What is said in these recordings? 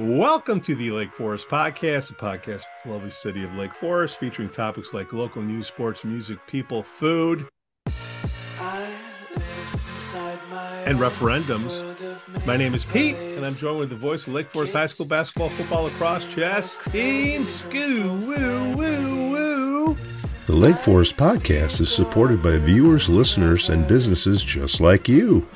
Welcome to the Lake Forest Podcast, a podcast with the lovely city of Lake Forest, featuring topics like local news, sports, music, people, food, and referendums. My name is Pete, and I'm joined with the voice of Lake Forest High School basketball, football, lacrosse, chess team. Scoo, woo, woo, woo. The Lake Forest Podcast is supported by viewers, listeners, and businesses just like you.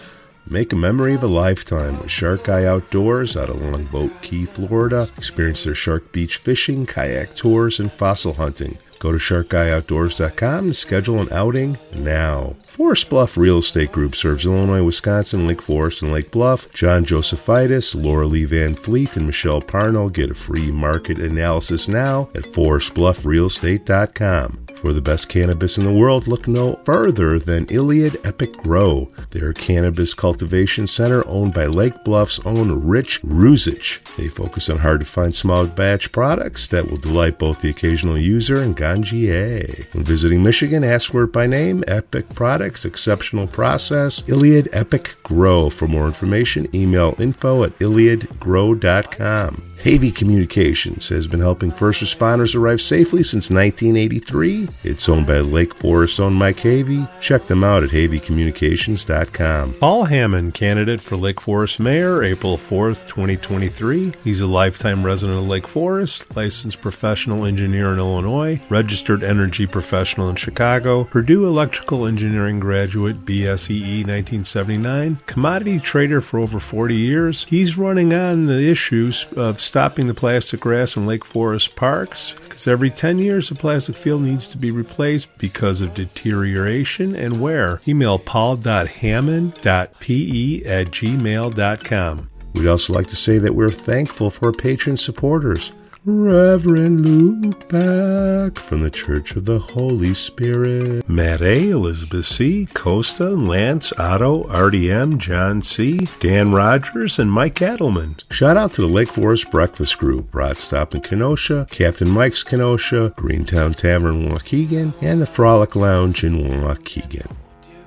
Make a memory of a lifetime with Shark Eye Outdoors out of Longboat Key, Florida. Experience their shark beach fishing, kayak tours, and fossil hunting. Go to sharkeyeoutdoors.com and schedule an outing now. Forest Bluff Real Estate Group serves Illinois, Wisconsin, Lake Forest, and Lake Bluff. John Josephitis, Laura Lee Van Fleet, and Michelle Parnell get a free market analysis now at forestbluffrealestate.com. For the best cannabis in the world, look no further than Iliad Epic Grow. They're cannabis cultivation center owned by Lake Bluff's own Rich Ruzich. They focus on hard to find small batch products that will delight both the occasional user and ganjier. When visiting Michigan, ask for it by name Epic Products, exceptional process, Iliad Epic Grow. For more information, email info at iliadgrow.com. Havey Communications has been helping first responders arrive safely since 1983. It's owned by Lake Forest owned Mike Havey. Check them out at haveycommunications.com. Paul Hammond, candidate for Lake Forest Mayor, April 4th, 2023. He's a lifetime resident of Lake Forest, licensed professional engineer in Illinois, registered energy professional in Chicago, Purdue Electrical Engineering graduate, BSEE 1979, commodity trader for over 40 years. He's running on the issues of stopping the plastic grass in Lake Forest parks because every 10 years a plastic field needs to be replaced because of deterioration and wear. Email paul.hammond.pe at gmail.com. We'd also like to say that we're thankful for patron supporters. Reverend Luke Back from the Church of the Holy Spirit. Matt A., Elizabeth C., Costa, Lance, Otto, RDM, John C., Dan Rogers, and Mike Adelman. Shout out to the Lake Forest Breakfast Group, Rod Stop in Kenosha, Captain Mike's Kenosha, Greentown Tavern in Waukegan, and the Frolic Lounge in Waukegan.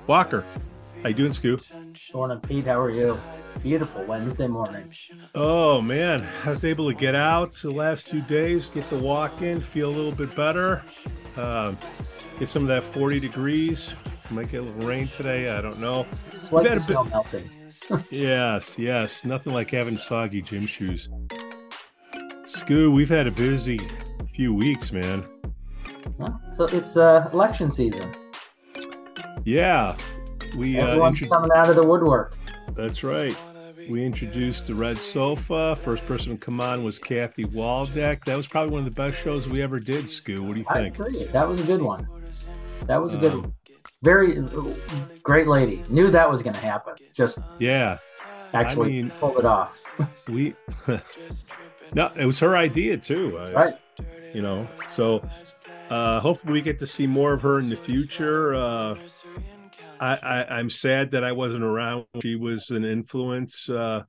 Walker, how you doing, Scoop? Morning, Pete. How are you? Beautiful Wednesday morning. Oh man, I was able to get out the last two days, get the walk in, feel a little bit better. Uh, get some of that 40 degrees. Might get a little rain today. I don't know. It's like the bit- snow melting. Yes, yes. Nothing like having soggy gym shoes. Scoo, we've had a busy few weeks, man. Huh? So it's uh, election season. Yeah, we uh, Everyone's coming out of the woodwork. that's right. We introduced the Red Sofa. First person to come on was Kathy Waldeck. That was probably one of the best shows we ever did. Scoo, what do you think? I agree. That was a good one. That was a good Um, one. Very great lady. Knew that was going to happen. Just Yeah, actually mean- pulled it off. we. no, it was her idea too. I- right. you know so uh hopefully we get to see more of her in the future uh I, I i'm sad that i wasn't around she was an influence uh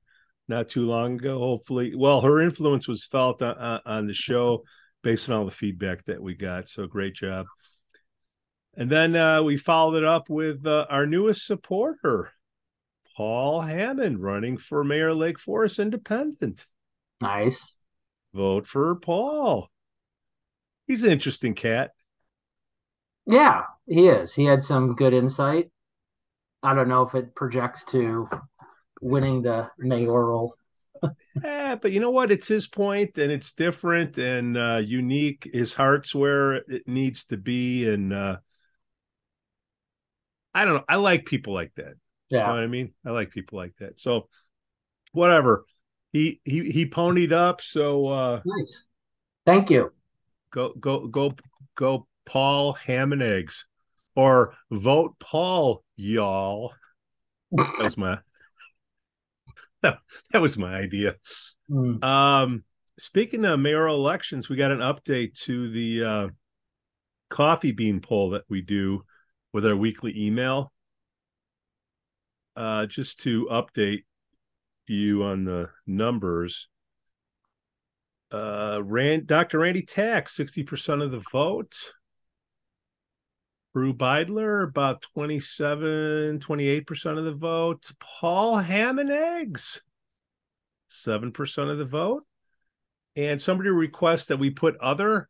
not too long ago hopefully well her influence was felt on, on- on the show based on all the feedback that we got so great job and then uh we followed it up with uh, our newest supporter paul hammond running for mayor of lake forest independent Nice. vote for paul he's an interesting cat Yeah, he is. He had some good insight. I don't know if it projects to winning the mayoral. Eh, but you know what? It's his point, and it's different and uh, unique. His heart's where it needs to be, and uh, I don't know. I like people like that. You know Yeah. what I mean? I like people like that. So, whatever. He he he ponied up. So uh, Nice. Thank you. go go go go, Paul Ham and Eggs, or vote Paul, y'all. That was my that, that was my idea. Mm. Um, speaking of mayoral elections, we got an update to the uh, coffee bean poll that we do with our weekly email. Uh, just to update you on the numbers. Uh, Rand, Dr. Randy Tack, 60% of the vote. Prue Beidler, about 27, 28% of the vote. Paul Ham and Eggs, 7% of the vote. and somebody requested that we put other,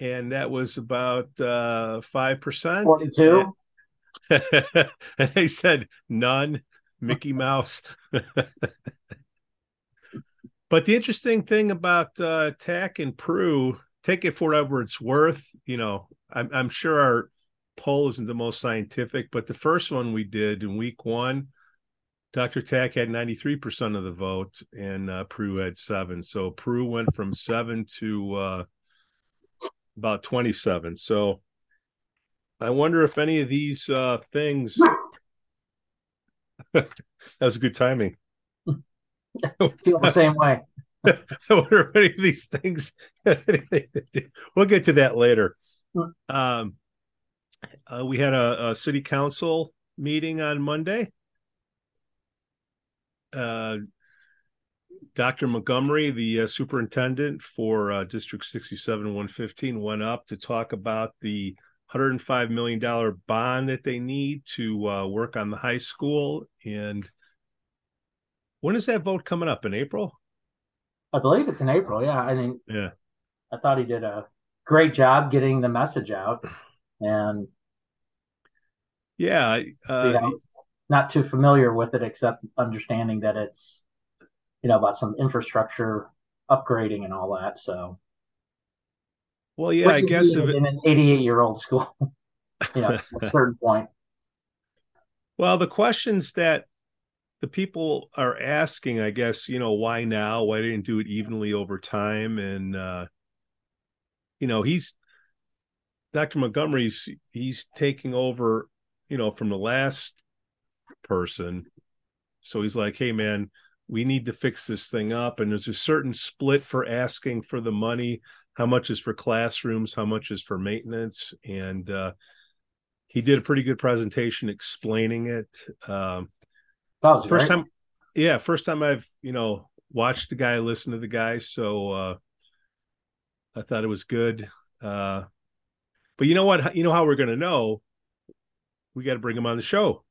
and that was about uh, five percent. Forty-two. and they said none, Mickey Mouse. but the interesting thing about uh, Tack and Prue, take it for whatever it's worth. You know, I'm, I'm sure our poll isn't the most scientific, but the first one we did in week one, Dr. Tack had 93% of the vote and uh, Prue had seven. So Prue went from seven to uh, about 27. So I wonder if any of these uh, things. that was good timing. Feel the same way. I wonder if any of these things. we'll get to that later. Hmm. Um, uh, we had a, a, city council meeting on Monday. Uh, Dr. Montgomery, the uh, superintendent for uh, District 67 115, went up to talk about the $105 million bond that they need to uh, work on the high school. And when is that vote coming up? In April? I believe it's in April. Yeah. I mean, yeah. I thought he did a great job getting the message out. And yeah, uh, not too familiar with it, except understanding that it's, you know, about some infrastructure upgrading and all that. So, well, yeah, I guess it, in an 88 year old school, you know, a certain point. Well, the questions that the people are asking, I guess, you know, why now? Why didn't do it evenly over time? And uh, you know, he's Dr. Montgomery's he's taking over, you know, from the last person. So he's like, hey man, we need to fix this thing up. And there's a certain split for asking for the money how much is for classrooms, how much is for maintenance, and uh, he did a pretty good presentation explaining it. Um, first great. time, yeah, first time I've you know watched the guy, listened to the guy, so uh, I thought it was good. Uh, but you know what? You know how we're going to know? We got to bring him on the show.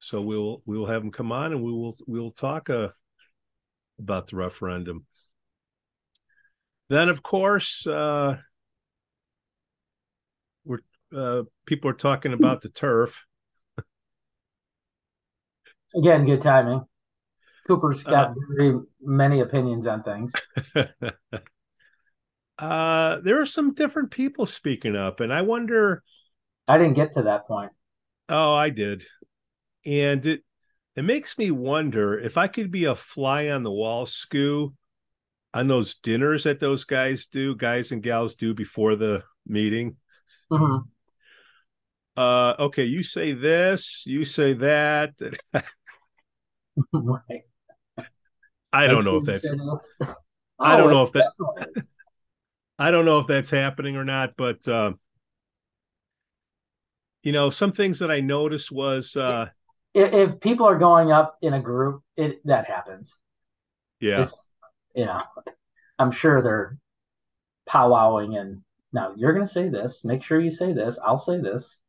So we'll we'll have him come on and we will we'll talk uh, about the referendum. Then, of course, uh, we're uh, people are talking about the turf. Again, good timing. Cooper's got uh, very many opinions on things. uh, there are some different people speaking up, and I wonder. I didn't get to that point. Oh, I did, and it it makes me wonder if I could be a fly on the wall, Scoo, on those dinners that those guys do, guys and gals do before the meeting. Mm-hmm. Uh, okay, you say this, you say that. right. I don't know if that's. I don't oh, know if that. I don't know if that's happening or not, but uh, you know, some things that I noticed was uh, if, if people are going up in a group, it that happens. Yeah, it's you know, I'm sure they're powwowing and now you're going to say this. Make sure you say this. I'll say this.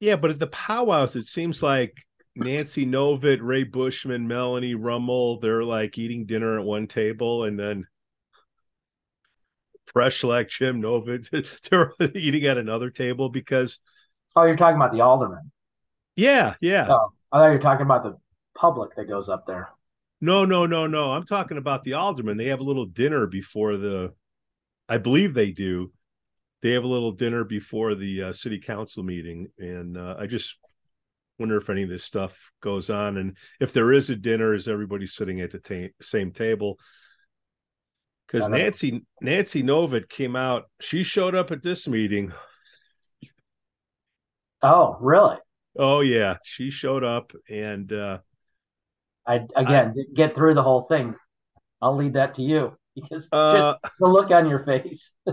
Yeah, but at the powwows, it seems like Nancy Novitt, Ray Bushman, Melanie Rummel, they're like eating dinner at one table, and then Fresh like Jim Novitt, they're eating at another table because. Oh, you're talking about the alderman. Yeah, yeah. Oh, I thought you were talking about the public that goes up there. No, no, no, no. I'm talking about the aldermen. They have a little dinner before the, I believe they do. They have a little dinner before the uh, city council meeting, and uh, I just wonder if any of this stuff goes on, and if there is a dinner, is everybody sitting at the ta- same table? Because Nancy Nancy Novitt came out. She showed up at this meeting. Oh, really? Oh yeah, she showed up, and uh, I again I, get through the whole thing. I'll leave that to you because uh, just the look on your face.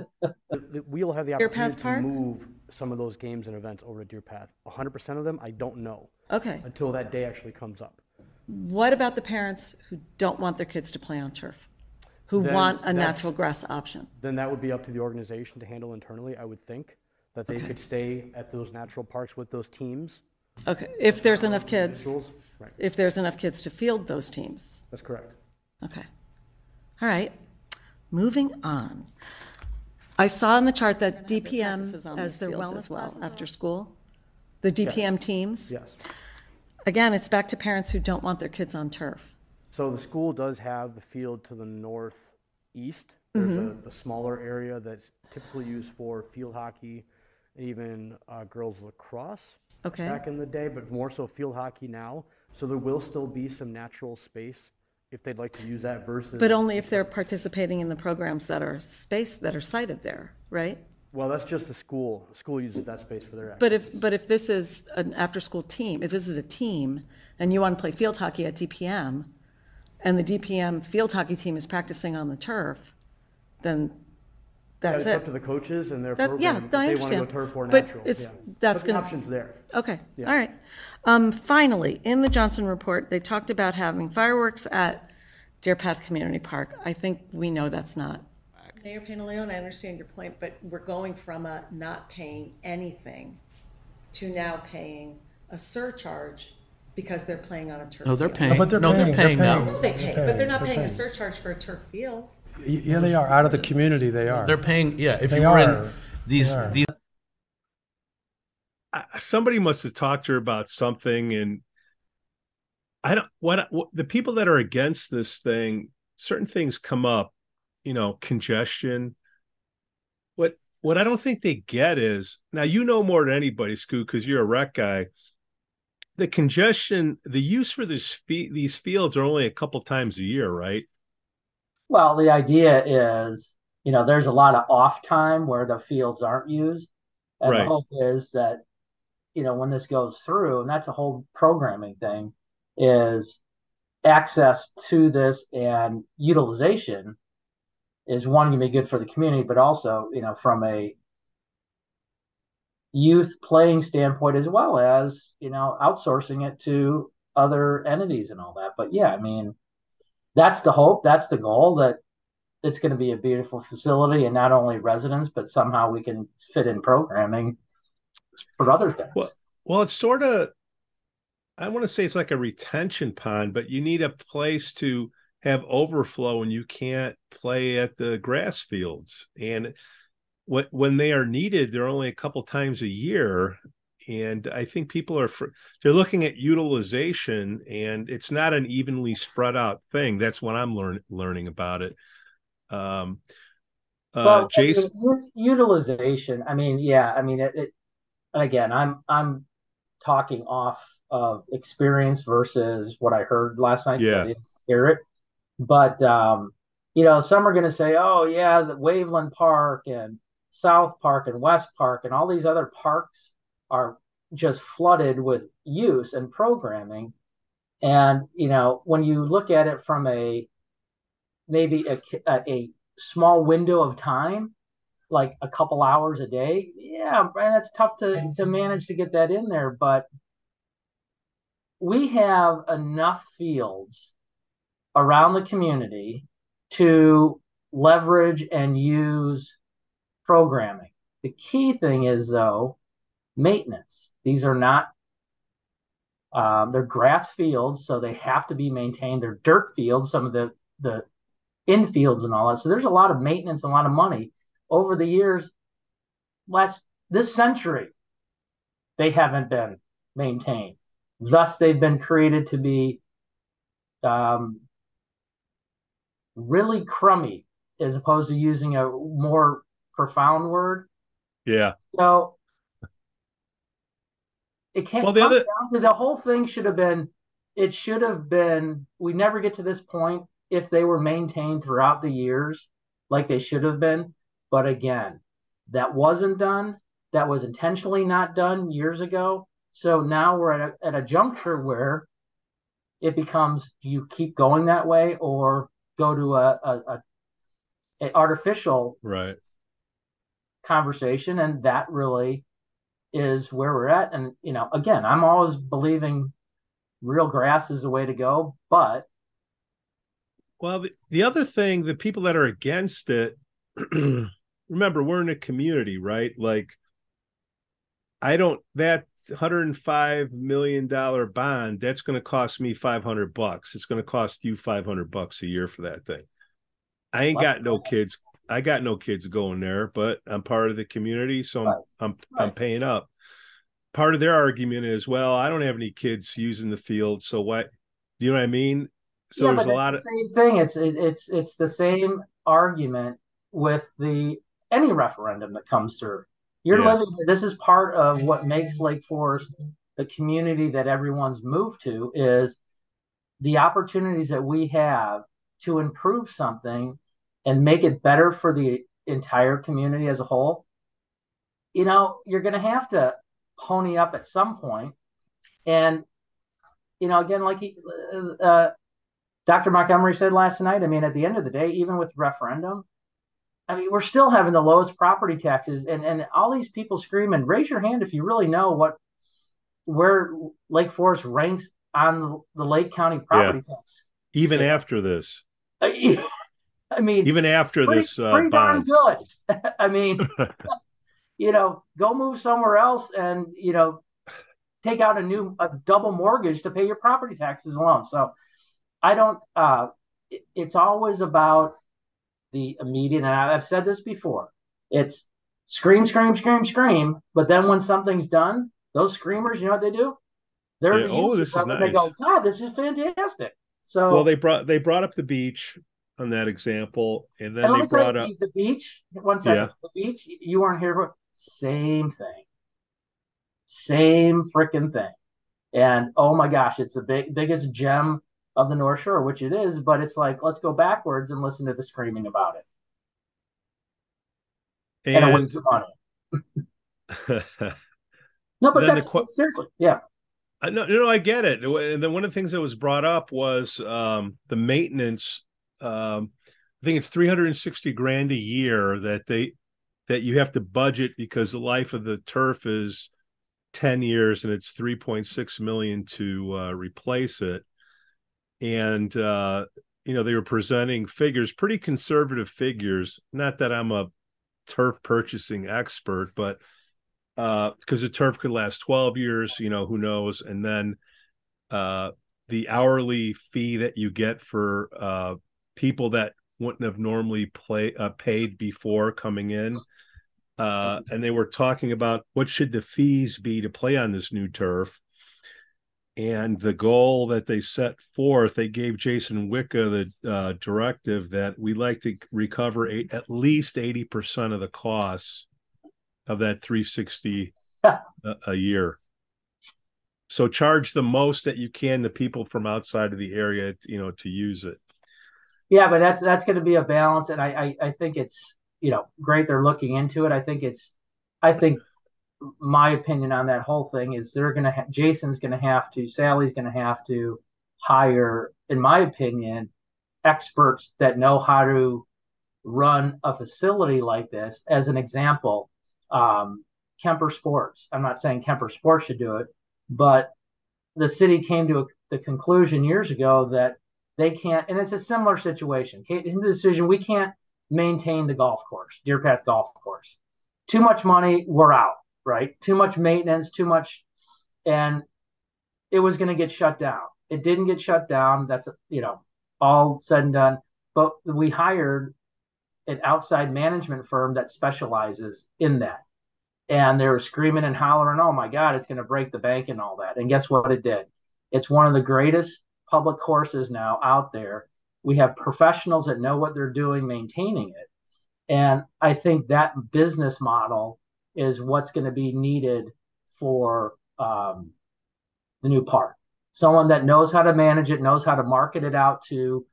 we'll have the opportunity to move some of those games and events over to Deer Path. 100% of them, I don't know. Okay. Until that day actually comes up. What about the parents who don't want their kids to play on turf? Who then want a natural grass option? Then that would be up to the organization to handle internally, I would think. That they okay. could stay at those natural parks with those teams. Okay, if there's enough kids. Right. If there's enough kids to field those teams. That's correct. Okay. All right. Moving on. I saw in the chart that DPM as their wellness well after school, the DPM teams. Yes. Again, it's back to parents who don't want their kids on turf. So the school does have the field to the northeast. There's Mm-hmm. a, a smaller area that's typically used for field hockey and even uh, girls lacrosse Okay. back in the day, but more so field hockey now. So there will still be some natural space if they'd like to use that versus. But only if they're participating in the programs that are space, that are cited there, right? well, that's just the school. The School uses that space for their. But if, but if this is an after-school team, if this is a team and you want to play field hockey at DPM and the DPM field hockey team is practicing on the turf, then that's it's it. up to the coaches and their That- yeah, program. no, I if they want to go turf or But natural. it's- yeah. that's but the gonna- options there. Okay, all right. Um, finally, in the Johnson report, they talked about having fireworks at Deer Path Community Park. I think we know that's not. Mayor Pandaleon, I understand your point, but we're going from a not paying anything to now paying a surcharge because they're playing on a turf. No, they're field. paying. but they're no, paying, they're they're paying now. They pay, but they're not They're paying a surcharge for a turf field. Y- Yeah, they are. Out of the community, they are. They're paying. Yeah, if They you were are. in these They are. these I- somebody must have talked to her about something and i don't what, what the people that are against this thing certain things come up you know congestion what what i don't think they get is now you know more than anybody scoot because you're a rec guy the congestion the use for this these fields are only a couple times a year right Well, the idea is, you know, there's a lot of off time where the fields aren't used. And Right. the hope is that, you know, when this goes through, and that's a whole programming thing, is access to this and utilization is one going to be good for the community, but also, you know, from a youth playing standpoint as well as, you know, outsourcing it to other entities and all that. But yeah, I mean, that's the hope, that's the goal that it's going to be a beautiful facility and not only residents, but somehow we can fit in programming for other things. Well, Well, it's sort of, I want to say it's like a retention pond, but you need a place to have overflow and you can't play at the grass fields. And when, when they are needed, they're only a couple times a year. And I think people are, they're looking at utilization and it's not an evenly spread out thing. That's what I'm learn, learning about it. Um, uh, well, Jason, utilization. I mean, yeah. I mean, it, it. Again, I'm I'm talking off of experience versus what I heard last night. so Yeah. I didn't hear it. But um, you know, some are going to say, "Oh, yeah, the Waveland Park and South Park and West Park and all these other parks are just flooded with use and programming." And you know, when you look at it from a maybe a, a, small window of time, like a couple hours a day, yeah, man, that's tough to, mm-hmm. to manage to get that in there. But we have enough fields around the community to leverage and use programming. The key thing is, though, maintenance. These are not um, they're grass fields, so they have to be maintained. They're dirt fields, some of the the infields and all that. So there's a lot of maintenance, a lot of money over the years. Last this century, they haven't been maintained. Thus, they've been created to be um, really crummy, as opposed to using a more profound word. yeah. So it can't Well, the other- down to the whole thing should have been it should have been we never get to this point if they were maintained throughout the years like they should have been. But again, that wasn't done. That was intentionally not done years ago. So now we're at a, at a juncture where it becomes do you keep going that way or go to a, a, a, a artificial Right. Conversation and that really is where we're at and you know again i'm always believing real grass is the way to go but Well, the, the other thing, the people that are against it, remember, we're in a community, right? Like, I don't, that $105 million bond, that's going to cost me 500 bucks. It's going to cost you 500 bucks a year for that thing. I ain't got no kids. I got no kids going there, but I'm part of the community, so I'm right. I'm, right. I'm paying up. Part of their argument is, well, I don't have any kids using the field, so what? You know what I mean? So yeah, there's a lot of same thing. It's it, it's it's the same argument with the any referendum that comes through. You're yeah. living. This is part of what makes Lake Forest the community that everyone's moved to. Is the opportunities that we have to improve something and make it better for the entire community as a whole. You know, you're going to have to pony up at some point. and you know, again, like he, uh, Dr. Montgomery said last night, I mean, at the end of the day, even with the referendum, I mean, we're still having the lowest property taxes, and and all these people screaming, raise your hand if you really know what where Lake Forest ranks on the Lake County property yeah. tax. Even after this, I mean, even after pretty, this, uh, pretty darn good. I mean, you know, go move somewhere else, and you know, take out a new a double mortgage to pay your property taxes alone. So I don't. Uh, it, it's always about the immediate. And I've said this before. It's scream, scream, scream, scream. But then when something's done, those screamers, you know what they do? They're yeah, oh, this is nice. They go, God, this is fantastic. So well, they brought they brought up the beach on that example, and then and they brought up the beach. One second, yeah. the beach. You weren't here for same thing, same freaking thing. And oh my gosh, it's the big biggest gem of the North Shore, which it is, but it's like let's go backwards and listen to the screaming about it. And, and a waste of money. no, but that's the, seriously, yeah. I no, no, I get it. And then one of the things that was brought up was um, the maintenance. Um, I think it's 360 grand a year that they that you have to budget because the life of the turf is 10 years and it's 3.6 million to uh, replace it and uh, you know they were presenting figures, pretty conservative figures. Not that I'm a turf purchasing expert, but because uh, the turf could last 12 years, you know, who knows? And then uh, the hourly fee that you get for uh, people that wouldn't have normally play uh, paid before coming in. Uh, and they were talking about what should the fees be to play on this new turf and the goal that they set forth, they gave Jason Wicha the uh, directive that we like to recover eight, at least 80% of the costs of that 360 a, a year. So charge the most that you can to people from outside of the area, you know, to use it. Yeah, but that's that's going to be a balance, and I, I I think it's you know great they're looking into it. I think it's I think my opinion on that whole thing is they're going to ha- Jason's going to have to Sally's going to have to hire in my opinion experts that know how to run a facility like this as an example um, Kemper Sports I'm not saying Kemper Sports should do it but the city came to a, the conclusion years ago that they can't and it's a similar situation to the decision we can't maintain the golf course Deer Path Golf Course too much money we're out right? Too much maintenance, too much, and it was going to get shut down. It didn't get shut down. That's you know all said and done. But we hired an outside management firm that specializes in that, and they were screaming and hollering, "Oh my God, it's going to break the bank and all that." And guess what? It did. It's one of the greatest public courses now out there. We have professionals that know what they're doing maintaining it. And I think that business model is what's going to be needed for um, the new park. Someone that knows how to manage it, knows how to market it out to.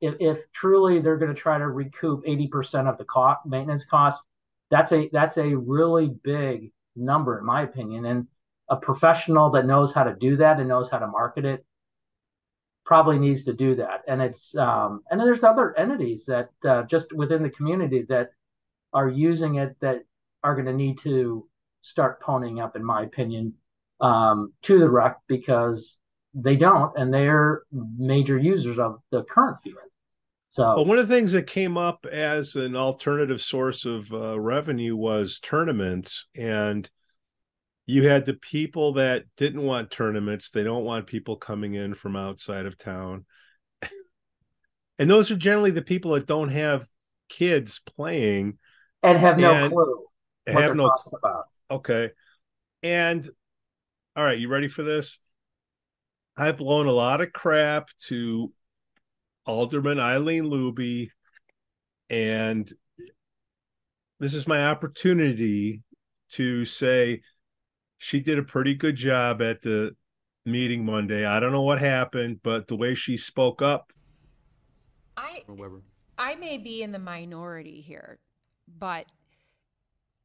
If, if truly they're going to try to recoup 80% of the maintenance costs, that's a that's a really big number in my opinion. And a professional that knows how to do that and knows how to market it probably needs to do that. And it's um, and there's other entities that uh, just within the community that are using it that are going to need to start ponying up, in my opinion, um, to the rec because they don't, and they're major users of the current field. So, well, one of the things that came up as an alternative source of uh, revenue was tournaments, and you had the people that didn't want tournaments; they don't want people coming in from outside of town. And those are generally the people that don't have kids playing and have no and clue what have no about. Okay. And all right, you ready for this? I've blown a lot of crap to Alderman Eileen Luby, and this is my opportunity to say she did a pretty good job at the meeting Monday. I don't know what happened, but the way she spoke up. I I may be in the minority here, but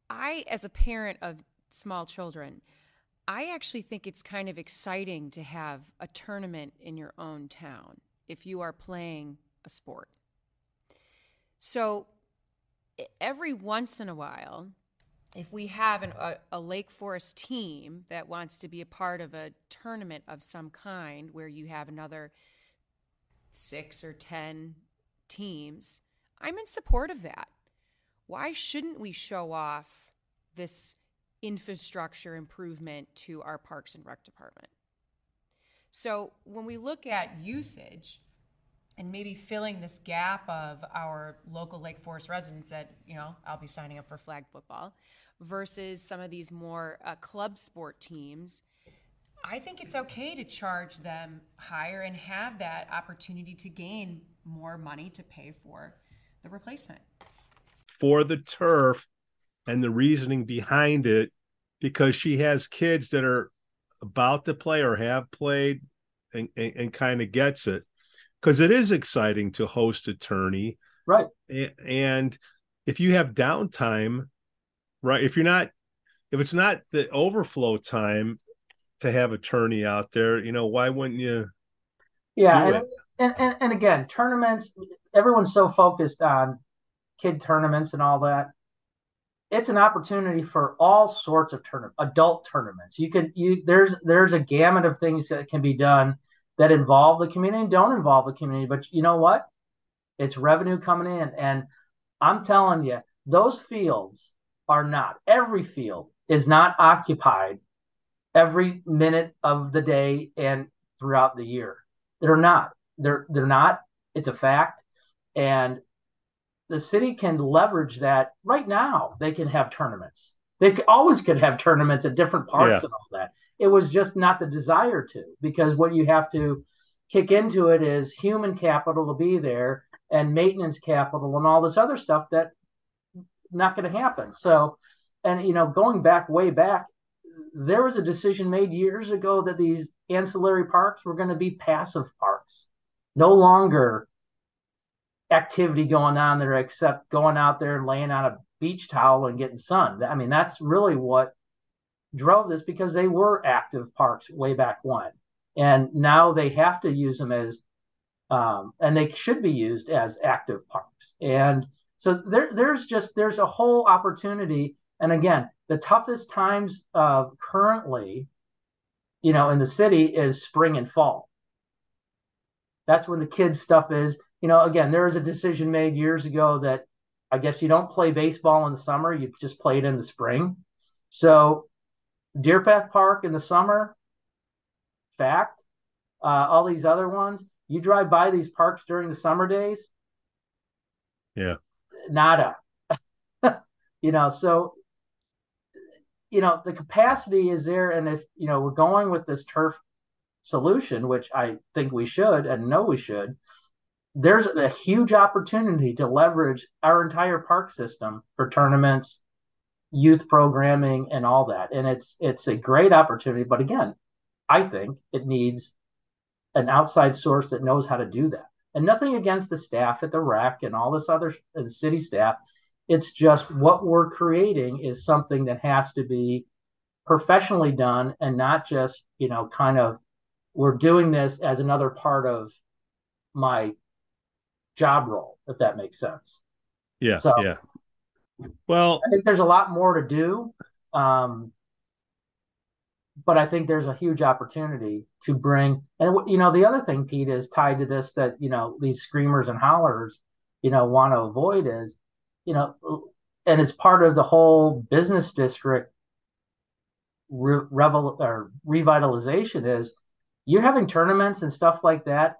I, as a parent of small children, I actually think it's kind of exciting to have a tournament in your own town if you are playing a sport. So every once in a while, if we have an, a, a, Lake Forest team that wants to be a part of a tournament of some kind where you have another six or 10 teams, I'm in support of that. Why shouldn't we show off this infrastructure improvement to our Parks and Rec department? So when we look at usage, and maybe filling this gap of our local Lake Forest residents that, you know, I'll be signing up for flag football versus some of these more uh, club sport teams. I think it's okay to charge them higher and have that opportunity to gain more money to pay for the replacement. For the turf and the reasoning behind it, because she has kids that are about to play or have played and, and, and kind of gets it because it is exciting to host a tourney. Right. And if you have downtime, right, if you're not, if it's not the overflow time to have a tourney out there, you know, why wouldn't you? Yeah. And, and, and, and again, tournaments, everyone's so focused on kid tournaments and all that it's an opportunity for all sorts of tournament adult tournaments you can you there's there's a gamut of things that can be done that involve the community and don't involve the community. But you know what? It's revenue coming in. And I'm telling you, those fields are not, every field is not occupied every minute of the day and throughout the year. They're not. They're they're not. It's a fact. And the city can leverage that right now. They can have tournaments. They always could have tournaments at different parks yeah. and all that. It was just not the desire to, because what you have to kick into it is human capital to be there and maintenance capital and all this other stuff that not going to happen. So, and you know, going back way back, there was a decision made years ago that these ancillary parks were going to be passive parks, no longer activity going on there except going out there and laying on a beach towel and getting sun. I mean, that's really what drove this because they were active parks way back when, and now they have to use them as, um, and they should be used as active parks. And so there, there's just there's a whole opportunity. And again, the toughest times uh, currently, you know, in the city is spring and fall. That's when the kids stuff is. You know, again, there was a decision made years ago that I guess you don't play baseball in the summer; you just play it in the spring. So Deer Path Park in the summer, fact. Uh, all these other ones, you drive by these parks during the summer days. Yeah. Nada. you know, so you know the capacity is there, and if you know we're going with this turf solution, which I think we should and know we should, there's a huge opportunity to leverage our entire park system for tournaments youth programming and all that. And it's it's a great opportunity. But again, I think it needs an outside source that knows how to do that. And nothing against the staff at the rec and all this other and city staff. It's just what we're creating is something that has to be professionally done and not just, you know, kind of we're doing this as another part of my job role, if that makes sense. Yeah. So yeah. Well, I think there's a lot more to do. Um, but I think there's a huge opportunity to bring, and you know, the other thing, Pete, is tied to this that you know these screamers and hollers, you know, want to avoid is, you know, and it's part of the whole business district re- revel- or revitalization is you're having tournaments and stuff like that.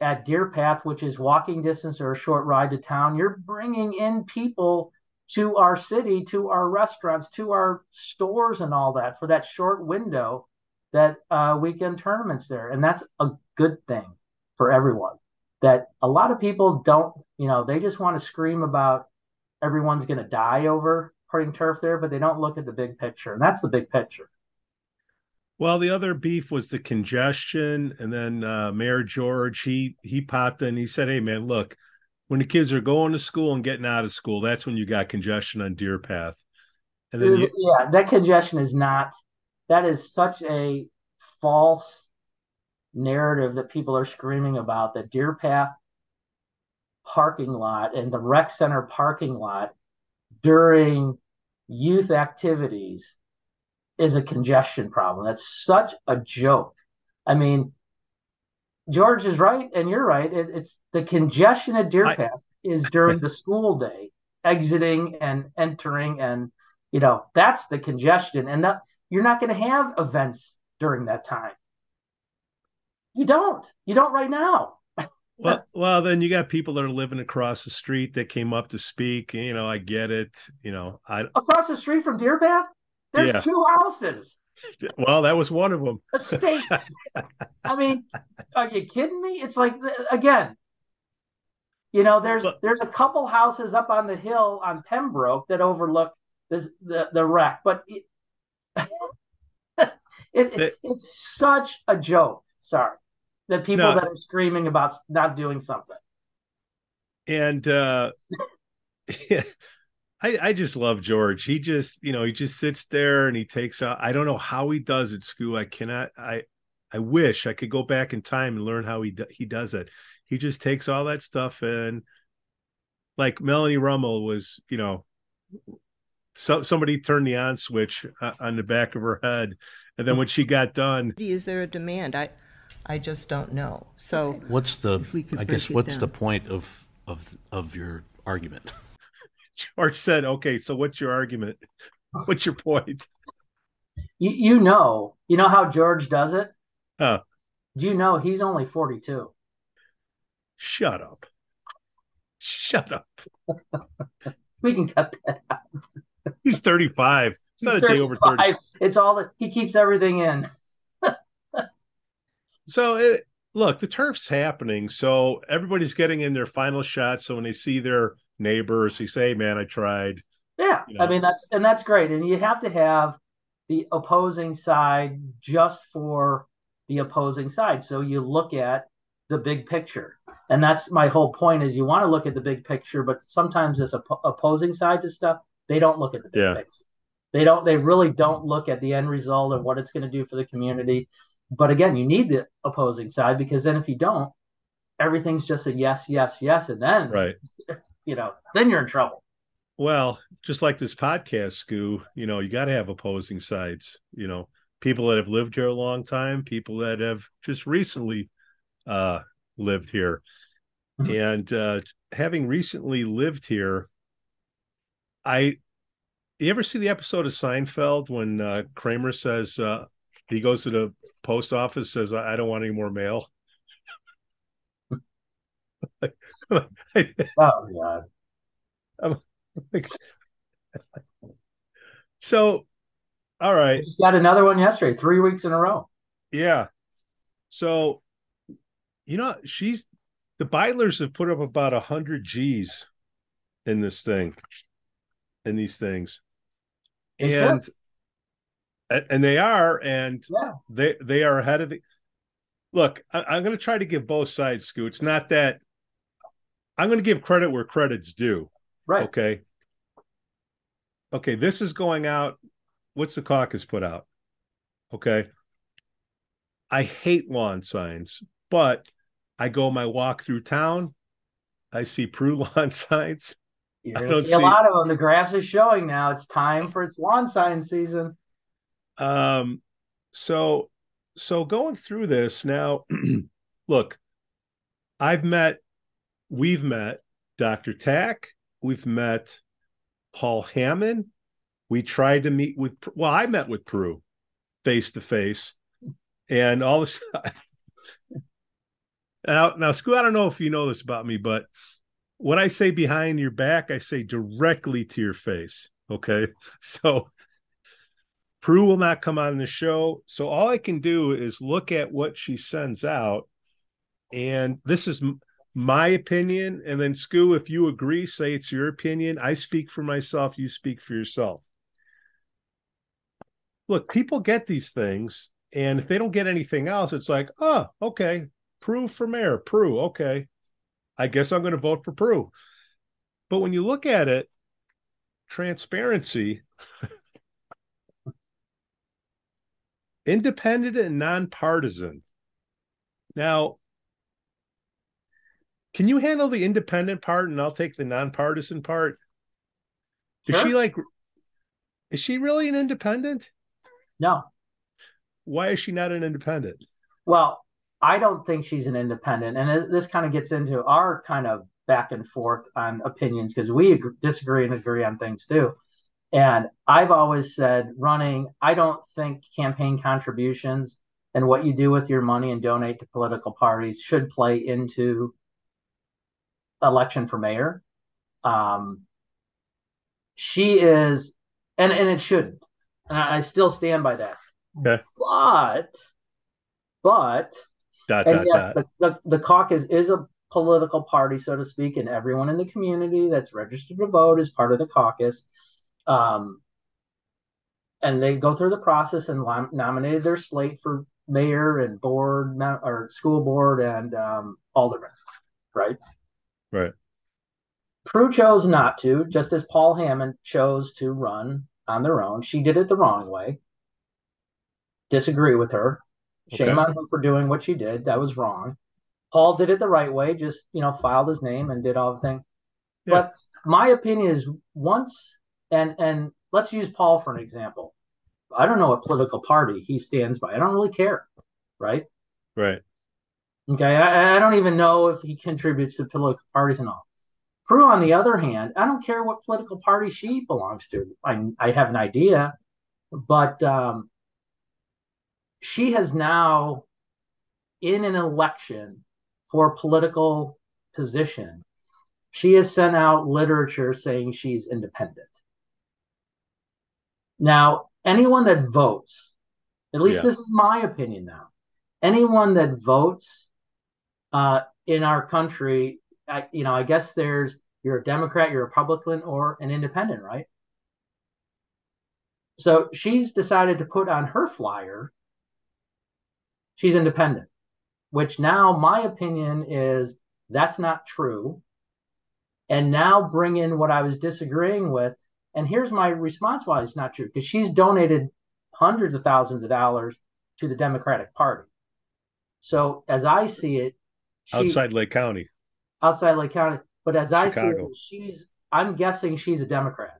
at Deer Path, which is walking distance or a short ride to town, you're bringing in people to our city, to our restaurants, to our stores, and all that for that short window that uh, weekend tournaments there, and that's a good thing for everyone. That a lot of people don't, you know, they just want to scream about everyone's going to die over putting turf there, but they don't look at the big picture, and that's the big picture. Well, the other beef was the congestion, and then uh, Mayor George he he popped in. He said, "Hey, man, look, when the kids are going to school and getting out of school, that's when you got congestion on Deer Path." And then you... yeah, that congestion is not. That is such a false narrative that people are screaming about. That Deer Path parking lot and the rec center parking lot during youth activities is a congestion problem. That's such a joke. I mean, George is right, and you're right. It, it's the congestion at Deer Path I, is during the school day, exiting and entering, and you know that's the congestion, and that you're not going to have events during that time. You don't. You don't right now. well, well, then you got people that are living across the street that came up to speak. You know, I get it. You know, I across the street from Deer Path. There's yeah. two houses. Well, that was one of them. Estates. I mean, are you kidding me? It's like again, you know, there's there's a couple houses up on the hill on Pembroke that overlook this the the rec, but it, it, it, it's such a joke. Sorry, that people no. that are screaming about not doing something. And uh, I, I just love George. He just, you know, he just sits there and he takes out. I don't know how he does it, Scoo. I cannot. I I wish I could go back in time and learn how he do, he does it. He just takes all that stuff and, like Melanie Rummel was, you know, so somebody turned the on switch uh, on the back of her head, and then when she got done, is there a demand? I I just don't know. So what's the? I guess what's down. the point of of of your argument? George said, "Okay, so what's your argument? What's your point?" You, you know, you know how George does it. Huh? Do you know he's only forty-two? Shut up! Shut up! we can cut that out. He's thirty-five. It's he's not a day over thirty. It's all that he keeps everything in. so it, look, the turf's happening. So everybody's getting in their final shot. So when they see their neighbors. He say, "Man, I tried." Yeah, you know. I mean that's and that's great, and you have to have the opposing side just for the opposing side. So you look at the big picture, and that's my whole point. Is you want to look at the big picture, but sometimes as op- opposing side to stuff, they don't look at the big yeah. picture. They don't. They really don't look at the end result of what it's going to do for the community. But again, you need the opposing side because then if you don't, everything's just a yes, yes, yes, and then right you know, then you're in trouble. Well, just like this podcast, Scoo, you know, you got to have opposing sides. You know, people that have lived here a long time, people that have just recently uh, lived here. Mm-hmm. And uh, having recently lived here, I, you ever see the episode of Seinfeld when uh, Kramer says, uh, he goes to the post office, says, I don't want any more mail? Oh god. Like, so, all right. I just got another one yesterday, three weeks in a row. Yeah. So, you know, she's the Beidlers have put up about a hundred G's in this thing, in these things, and and they are, and yeah. they they are ahead of the. Look, I, am going to try to give both sides, Scoo. It's not that I'm going to give credit where credit's due. Right. Okay. Okay. This is going out. What's the caucus put out? Okay. I hate lawn signs, but I go my walk through town. I see Prue lawn signs. You're going to see, see a lot of them. The grass is showing now. It's time for its lawn sign season. Um, so, so going through this now, look, I've met we've met Dr. Tack, we've met Paul Hammond. We tried to meet with, well, I met with Prue face to face, and all of a sudden, Now, now, Scoo, I don't know if you know this about me, but when I say behind your back, I say directly to your face. Okay. So Prue will not come on the show. So all I can do is look at what she sends out. And this is my opinion. And then, Scoo, if you agree, say it's your opinion. I speak for myself, you speak for yourself. Look, people get these things. And if they don't get anything else, it's like, oh, okay, Prue for mayor, Prue, okay. I guess I'm going to vote for Prue. But when you look at it, transparency, independent and nonpartisan. Now, can you handle the independent part and I'll take the nonpartisan part? Is sure. she like is she really an independent? No. Why is she not an independent? Well, I don't think she's an independent. And this kind of gets into our kind of back and forth on opinions because we disagree and agree on things too. And I've always said running, I don't think campaign contributions and what you do with your money and donate to political parties should play into election for mayor. Um, she is, and, and it shouldn't. And I, I still stand by that. Okay. But, but, dot, and dot, yes, dot. The, the, the caucus is a political party, so to speak, and everyone in the community that's registered to vote is part of the caucus. Um, and they go through the process and nominated their slate for mayor and board or school board and um, alderman, right? Right. Prue chose not to, just as Paul Hammond chose to run on their own. She did it the wrong way. Disagree with her. Shame okay. on him for doing what she did. That was wrong. Paul did it the right way, just you know, filed his name and did all the thing. Yeah. But my opinion is once and and let's use Paul for an example. I don't know what political party he stands by. I don't really care, right? Right. Okay. I, I don't even know if he contributes to political parties and all. Prue, on the other hand, I don't care what political party she belongs to. I I have an idea, but um, she has now, in an election for political position, she has sent out literature saying she's independent. Now, anyone that votes, at least yeah. this is my opinion now, anyone that votes uh, in our country, I, you know, I guess there's you're a Democrat, you're a Republican, or an independent, right? So she's decided to put on her flyer, she's independent, which now my opinion is that's not true. And now bring in what I was disagreeing with and here's my response why it's not true because she's donated hundreds of thousands of dollars to the Democratic Party. So as I see it, she, outside Lake County, outside Lake County, but as Chicago. I see it, she's I'm guessing she's a Democrat,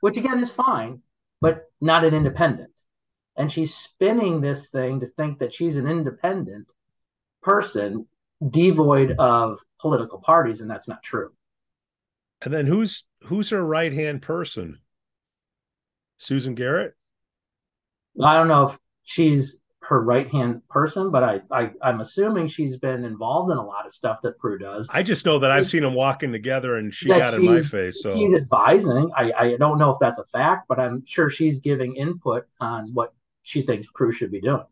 which again is fine, but not an independent. And she's spinning this thing to think that she's an independent person devoid of political parties, and that's not true. And then who's who's her right hand person? Susan Garrett. I don't know if she's her right hand person, but I, I I'm assuming she's been involved in a lot of stuff that Prue does. I just know that I've seen them walking together, and she got in my face. So she's advising. I I don't know if that's a fact, but I'm sure she's giving input on what she thinks Prue should be doing.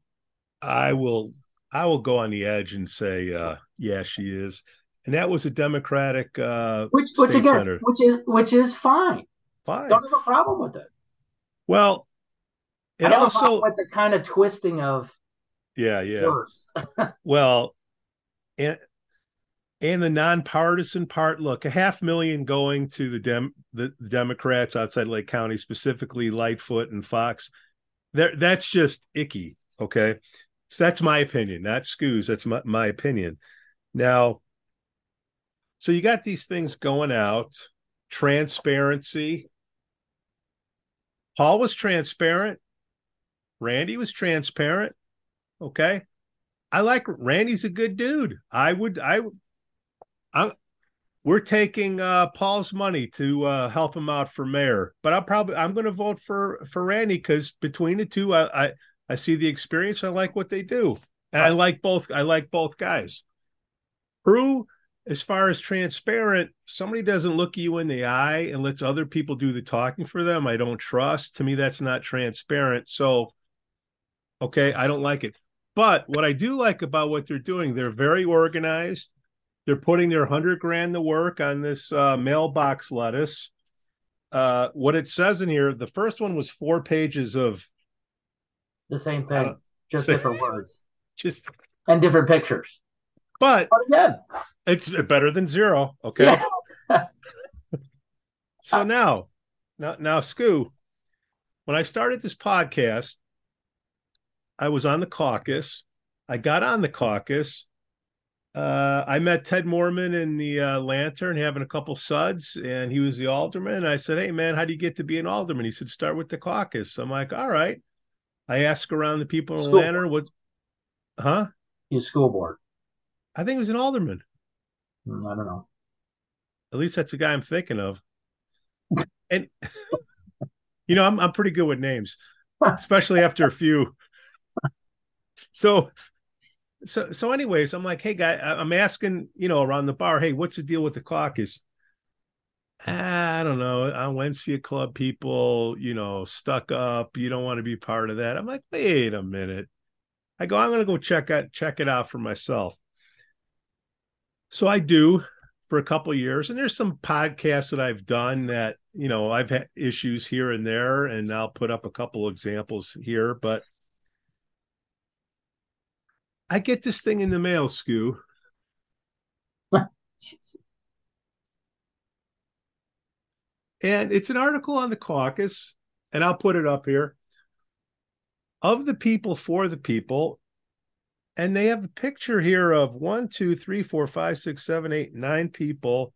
I will I will go on the edge and say, uh, yeah, she is and that was a Democratic uh, which which again senator. which is which is fine. Fine, don't have a problem with it. Well, it also with the kind of twisting of yeah yeah well, and and the nonpartisan part. Look, a half million going to the dem the, the Democrats outside Lake County, specifically Lightfoot and Foxx. There, that's just icky. Okay, so that's my opinion, not Scoo's. That's my, my opinion. Now, so you got these things going out, transparency. Paul was transparent. Randy was transparent. Okay. I like Randy's a good dude. I would I I we're taking uh Paul's money to uh help him out for mayor. But I'll probably I'm gonna vote for for Randy because between the two I, I I see the experience. I like what they do. And I like both I like both guys. Prue, as far as transparent, somebody doesn't look you in the eye and lets other people do the talking for them. I don't trust. To me, that's not transparent. So, okay, I don't like it. But what I do like about what they're doing, they're very organized. They're putting their hundred grand to work on this uh, mailbox lettuce. Uh, what it says in here, the first one was four pages of the same thing, uh, just different words, just and different pictures. But, but again, it's better than zero. Okay. Yeah. so now, now, now, Scoo, when I started this podcast, I was on the caucus. I got on the caucus. Uh, I met Ted Moorman in the uh, Lantern having a couple suds, and he was the alderman. I said, Hey, man, how do you get to be an alderman? He said, Start with the caucus. I'm like, All right. I asked around the people in the Lantern, what, huh? His school board. I think it was an alderman. Hmm, I don't know. At least that's the guy I'm thinking of. and you know, I'm I'm pretty good with names, especially after a few. So, so so anyways, I'm like, hey guy, I'm asking, you know, around the bar, hey, what's the deal with the caucus? Ah, I don't know. I went to a club people, you know, stuck up. You don't want to be part of that. I'm like, wait a minute. I go, I'm gonna go check out check it out for myself. So I do for a couple years, and there's some podcasts that I've done that you know I've had issues here and there, and I'll put up a couple examples here. But I get this thing in the mail, Scoo. and it's an article on the caucus, and I'll put it up here. Of the people for the people, and they have a picture here of one, two, three, four, five, six, seven, eight, nine people.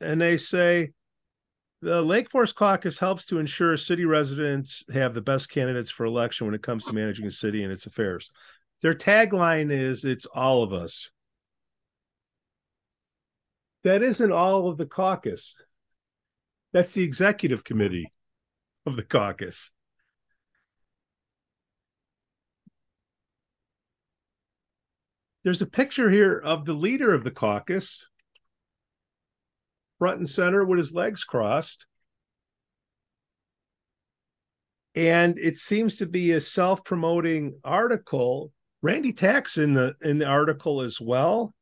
And they say the Lake Forest Caucus helps to ensure city residents have the best candidates for election when it comes to managing a city and its affairs. Their tagline is It's all of us. That isn't all of the caucus, that's the executive committee of the caucus. There's a picture here of the leader of the caucus, front and center with his legs crossed. And it seems to be a self-promoting article. Randy Tack's in the in the article as well.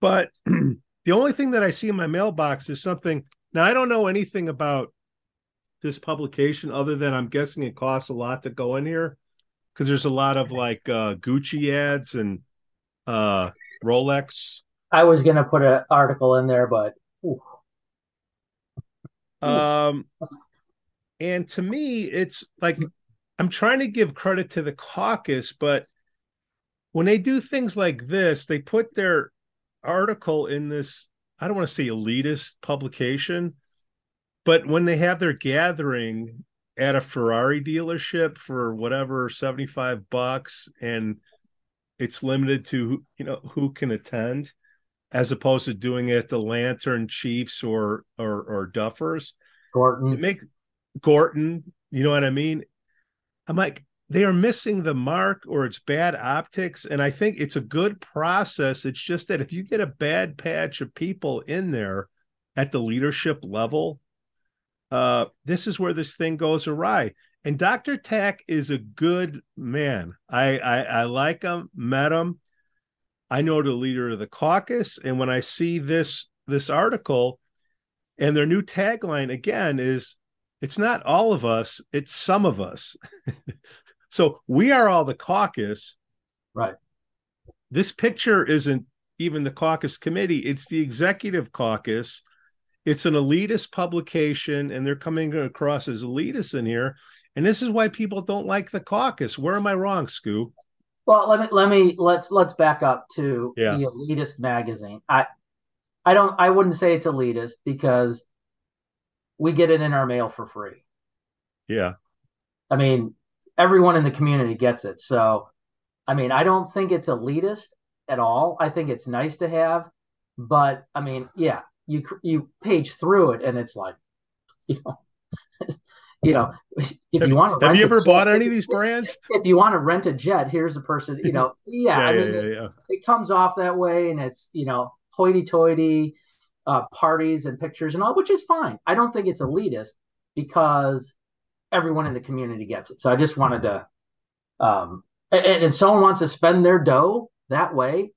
But the only thing that I see in my mailbox is something. Now I don't know anything about this publication other than I'm guessing it costs a lot to go in here because there's a lot of like uh, Gucci ads and uh, Rolex. I was gonna put an article in there, but ooh. um, and to me, it's like I'm trying to give credit to the caucus, but when they do things like this, they put their article in this. I don't want to say elitist publication, but when they have their gathering at a Ferrari dealership for whatever 75 bucks and it's limited to you know who can attend as opposed to doing it at the lantern chiefs or or or duffers gorton make gorton you know what i mean i'm like they are missing the mark or it's bad optics and i think it's a good process it's just that if you get a bad patch of people in there at the leadership level uh, this is where this thing goes awry. And Dr. Tack is a good man. I, I, I like him, met him. I know the leader of the caucus, and when I see this this article, and their new tagline again is, "It's not all of us; it's some of us." so we are all the caucus, right? This picture isn't even the caucus committee; it's the executive caucus it's an elitist publication and they're coming across as elitist in here and this is why people don't like the caucus where am i wrong Scoo well let me let me let's let's back up to yeah. the elitist magazine i i don't i wouldn't say it's elitist because we get it in our mail for free yeah i mean everyone in the community gets it so i mean i don't think it's elitist at all i think it's nice to have but i mean yeah you you page through it and it's like you know you know, if you want to, have you ever bought any of these brands? If you want to rent a jet, here's a person. You know, yeah, yeah I mean, yeah, yeah, it comes off that way, and it's you know, hoity-toity uh, parties and pictures and all, which is fine. I don't think it's elitist because everyone in the community gets it. So I just wanted to, um, and, and someone wants to spend their dough that way,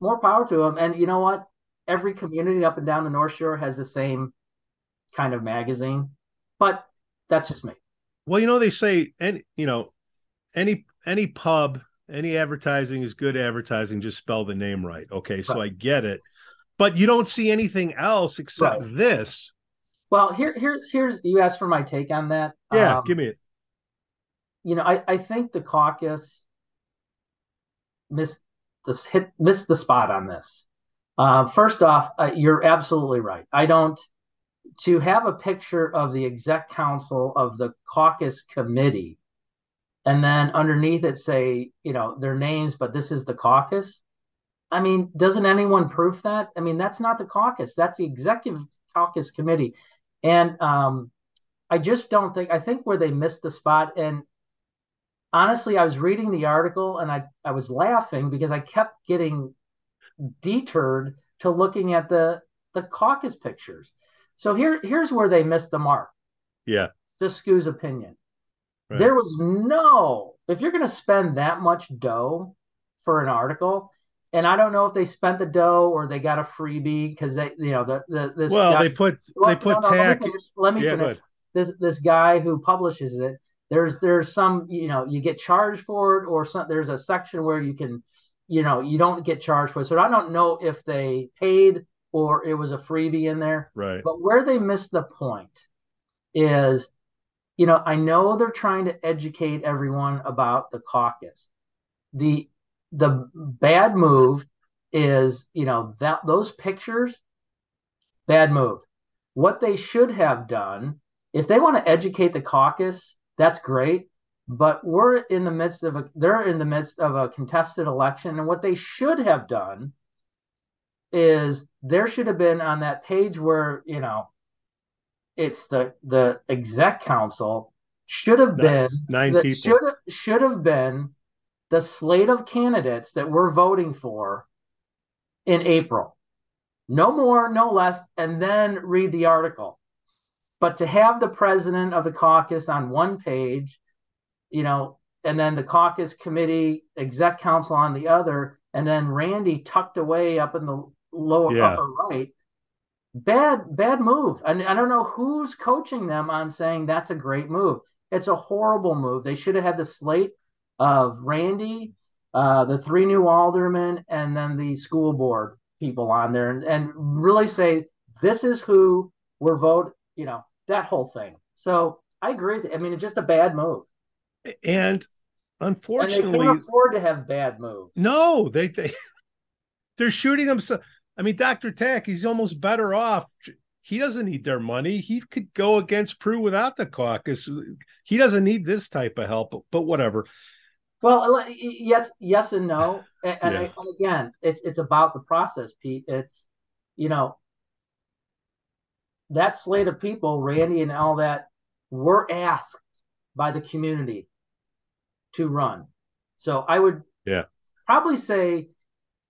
more power to them. And you know what? Every community up and down the North Shore has the same kind of magazine, but that's just me. Well, you know, they say, and you know, any any pub, any advertising is good advertising. Just spell the name right. Okay, right. so I get it, but you don't see anything else except right. this. Well, here, here's here's you asked for my take on that. Yeah, um, give me it. You know, I I think the caucus missed this hit missed the spot on this. Uh, first off, uh, you're absolutely right. I don't to have a picture of the exec council of the caucus committee and then underneath it say you know their names but this is the caucus i mean doesn't anyone proof that i mean that's not the caucus that's the executive caucus committee and um, i just don't think i think where they missed the spot and honestly i was reading the article and i, I was laughing because i kept getting deterred to looking at the the caucus pictures so here, here's where they missed the mark. Yeah. Discu's opinion. Right. There was no, if you're going to spend that much dough for an article, and I don't know if they spent the dough or they got a freebie because they, you know, the, the this. Well, guy, they put well, they put no, no, tack. Let me finish. Let me yeah, finish. This this guy who publishes it. There's there's some you know you get charged for it or some there's a section where you can you know you don't get charged for it. So I don't know if they paid or it was a freebie in there. Right. But where they missed the point is, you know, I know they're trying to educate everyone about the caucus. The the bad move is, you know, that those pictures, bad move. What they should have done, if they want to educate the caucus, that's great. But we're in the midst of a they're in the midst of a contested election. And what they should have done is there should have been on that page where you know it's the the exec council should have been nine, nine people should have, should have been the slate of candidates that we're voting for in April. No more, no less, and then read the article. But to have the president of the caucus on one page, you know, and then the caucus committee exec council on the other, and then Randy tucked away up in the lower yeah. upper right. Bad, bad move. And I don't know who's coaching them on saying that's a great move. It's a horrible move. They should have had the slate of Randy, uh, the three new aldermen, and then the school board people on there, and, and really say this is who we're vote. You know that whole thing. So I agree. I mean, it's just a bad move. And unfortunately, and they can't afford to have bad moves. No, they they they're shooting themselves. I mean, Dr. Tack, he's almost better off. He doesn't need their money. He could go against Prue without the caucus. He doesn't need this type of help, but whatever. Well, yes, yes, and no. And, yeah. I, and again, it's it's about the process, Pete. It's you know that slate of people, Randy and all that, were asked by the community to run. So I would yeah probably say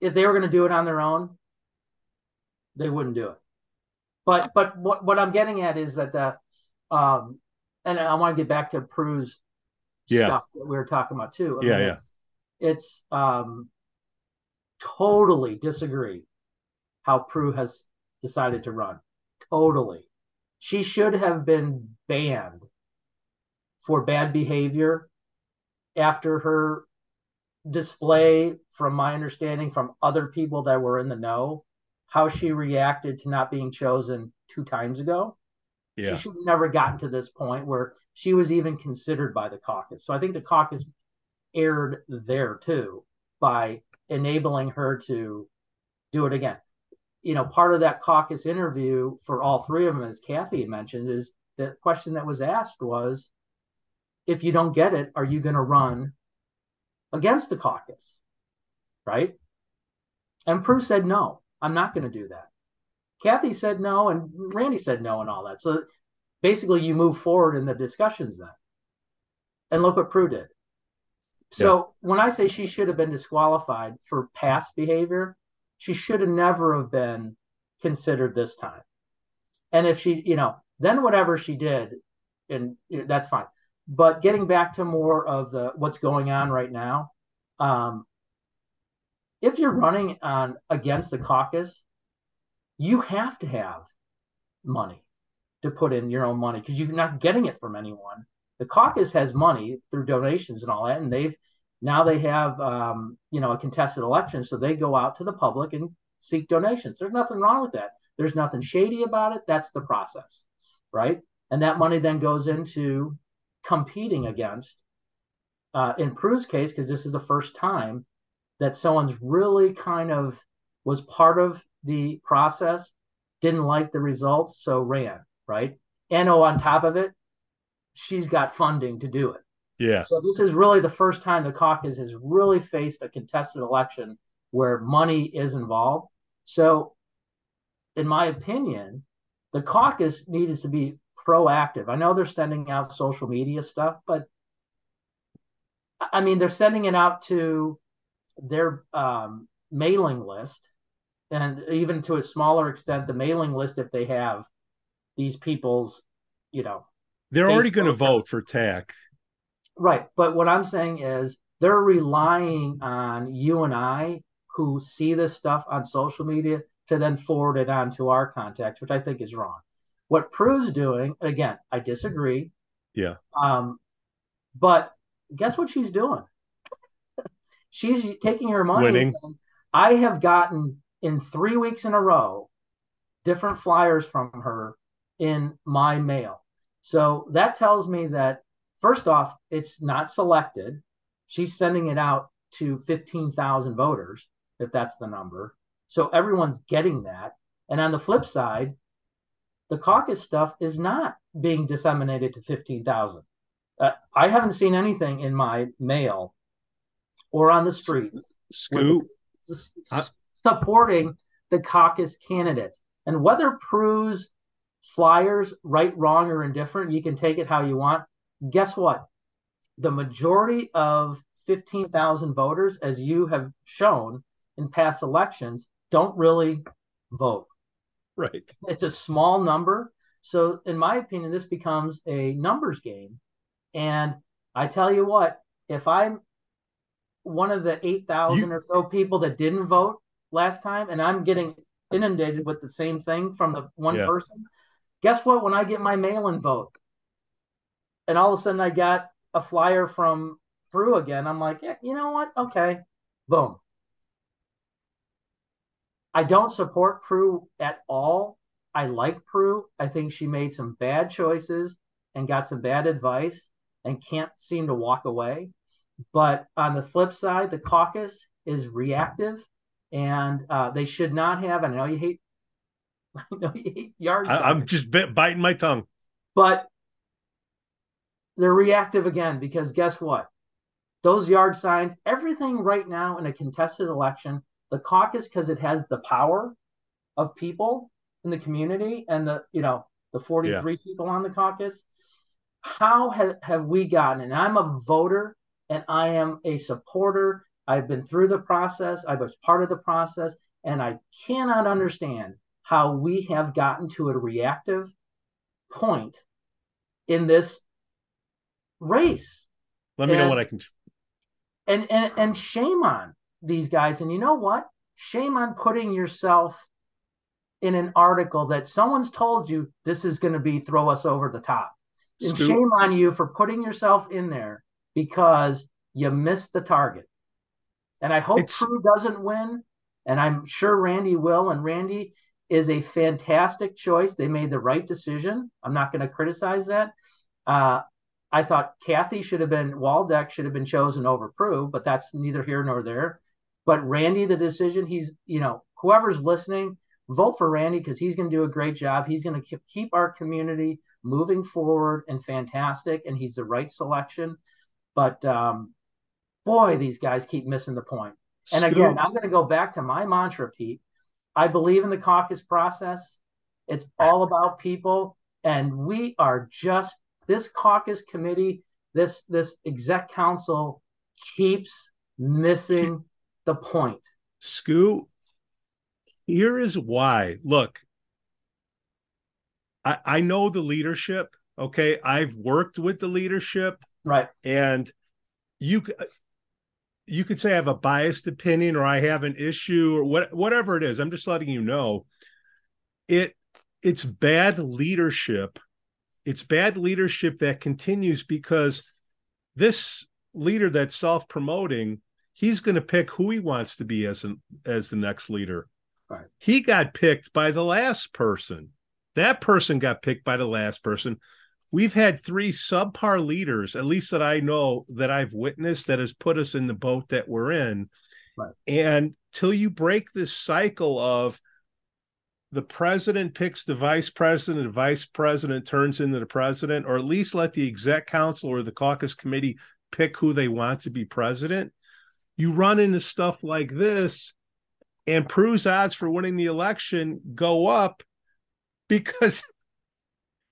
if they were going to do it on their own, they wouldn't do it. But but what what I'm getting at is that the um and I want to get back to Prue's yeah. stuff that we were talking about too. I yeah, mean, yeah. It's, it's um totally disagree how Prue has decided to run. Totally. She should have been banned for bad behavior after her display, from my understanding, from other people that were in the know how she reacted to not being chosen two times ago. Yeah. She should have never gotten to this point where she was even considered by the caucus. So I think the caucus erred there too by enabling her to do it again. You know, part of that caucus interview for all three of them, as Kathy mentioned, is the question that was asked was if you don't get it, are you going to run against the caucus? Right? And Prue said no. I'm not going to do that. Kathy said no, and Randy said no, and all that. So basically you move forward in the discussions then. And look what Prue did. So yeah. when I say she should have been disqualified for past behavior, she should have never have been considered this time. And if she, you know, then whatever she did, and you know, that's fine. But getting back to more of the what's going on right now, um, if you're running on against the caucus, you have to have money to put in your own money because you're not getting it from anyone. The caucus has money through donations and all that, and they've now they have um, you know a contested election, so they go out to the public and seek donations. There's nothing wrong with that. There's nothing shady about it. That's the process, right? And that money then goes into competing against, uh, in Prue's case, because this is the first time that someone's really kind of was part of the process, didn't like the results, so ran, right? And oh, on top of it, she's got funding to do it. Yeah. So this is really the first time the caucus has really faced a contested election where money is involved. So, in my opinion, the caucus needs to be proactive. I know they're sending out social media stuff, but I mean, they're sending it out to their um, mailing list, and even to a smaller extent, the mailing list if they have these people's, you know, they're already going to vote for Tack. Right. But what I'm saying is they're relying on you and I who see this stuff on social media to then forward it on to our contacts, which I think is wrong. What Prue's doing, again, I disagree. Yeah. Um, but guess what she's doing? she's taking her money. Winning. I have gotten in three weeks in a row different flyers from her in my mail. So that tells me that first off, it's not selected. She's sending it out to 15,000 voters, if that's the number. So everyone's getting that. And on the flip side, the caucus stuff is not being disseminated to 15,000. Uh, I haven't seen anything in my mail or on the streets Scoop. Supporting the caucus candidates. And whether Prue's flyers, right, wrong, or indifferent, you can take it how you want. Guess what? The majority of 15,000 voters, as you have shown in past elections, don't really vote. Right. It's a small number. So, in my opinion, this becomes a numbers game. And I tell you what, if I'm one of the 8,000 or so people that didn't vote last time, and I'm getting inundated with the same thing from the one yeah. person, guess what? When I get my mail in vote, and all of a sudden I got a flyer from Prue again, I'm like, yeah, you know what? Okay, boom. I don't support Prue at all. I like Prue. I think she made some bad choices and got some bad advice and can't seem to walk away. But on the flip side, the caucus is reactive and uh, they should not have. I know you hate, I know you hate yard. I, am just bit, biting my tongue. But they're reactive again because guess what? Those yard signs, everything right now in a contested election the caucus because it has the power of people in the community and the you know the 43 yeah. people on the caucus how have, have we gotten and i'm a voter and i am a supporter i've been through the process i was part of the process and i cannot understand how we have gotten to a reactive point in this race let me and, know what i can and and and shame on these guys. And you know what? Shame on putting yourself in an article that someone's told you this is going to be throw us over the top. And shame on you for putting yourself in there because you missed the target. And I hope it's... Prue doesn't win. And I'm sure Randy will. And Randy is a fantastic choice. They made the right decision. I'm not going to criticize that. Uh, I thought Kathy should have been Waldeck should have been chosen over Prue, but that's neither here nor there. But Randy, the decision, he's, you know, whoever's listening, vote for Randy because he's going to do a great job. He's going to keep our community moving forward and fantastic, and he's the right selection. But um, boy, these guys keep missing the point. And again, I'm going to go back to my mantra, Pete. I believe in the caucus process. It's all about people. And we are just this caucus committee, this this exec council keeps missing the point. Scoo, here is why. Look, I, I know the leadership. Okay. I've worked with the leadership. Right. And you you could say I have a biased opinion or I have an issue or what whatever it is. I'm just letting you know. It it's bad leadership. It's bad leadership that continues because this leader that's self-promoting, he's going to pick who he wants to be as an as the next leader. Right. He got picked by the last person. That person got picked by the last person. We've had three subpar leaders, at least that I know that I've witnessed, that has put us in the boat that we're in. Right. And till you break this cycle of the president picks the vice president, the vice president turns into the president, or at least let the exec council or the caucus committee pick who they want to be president, you run into stuff like this, and Prue's odds for winning the election go up because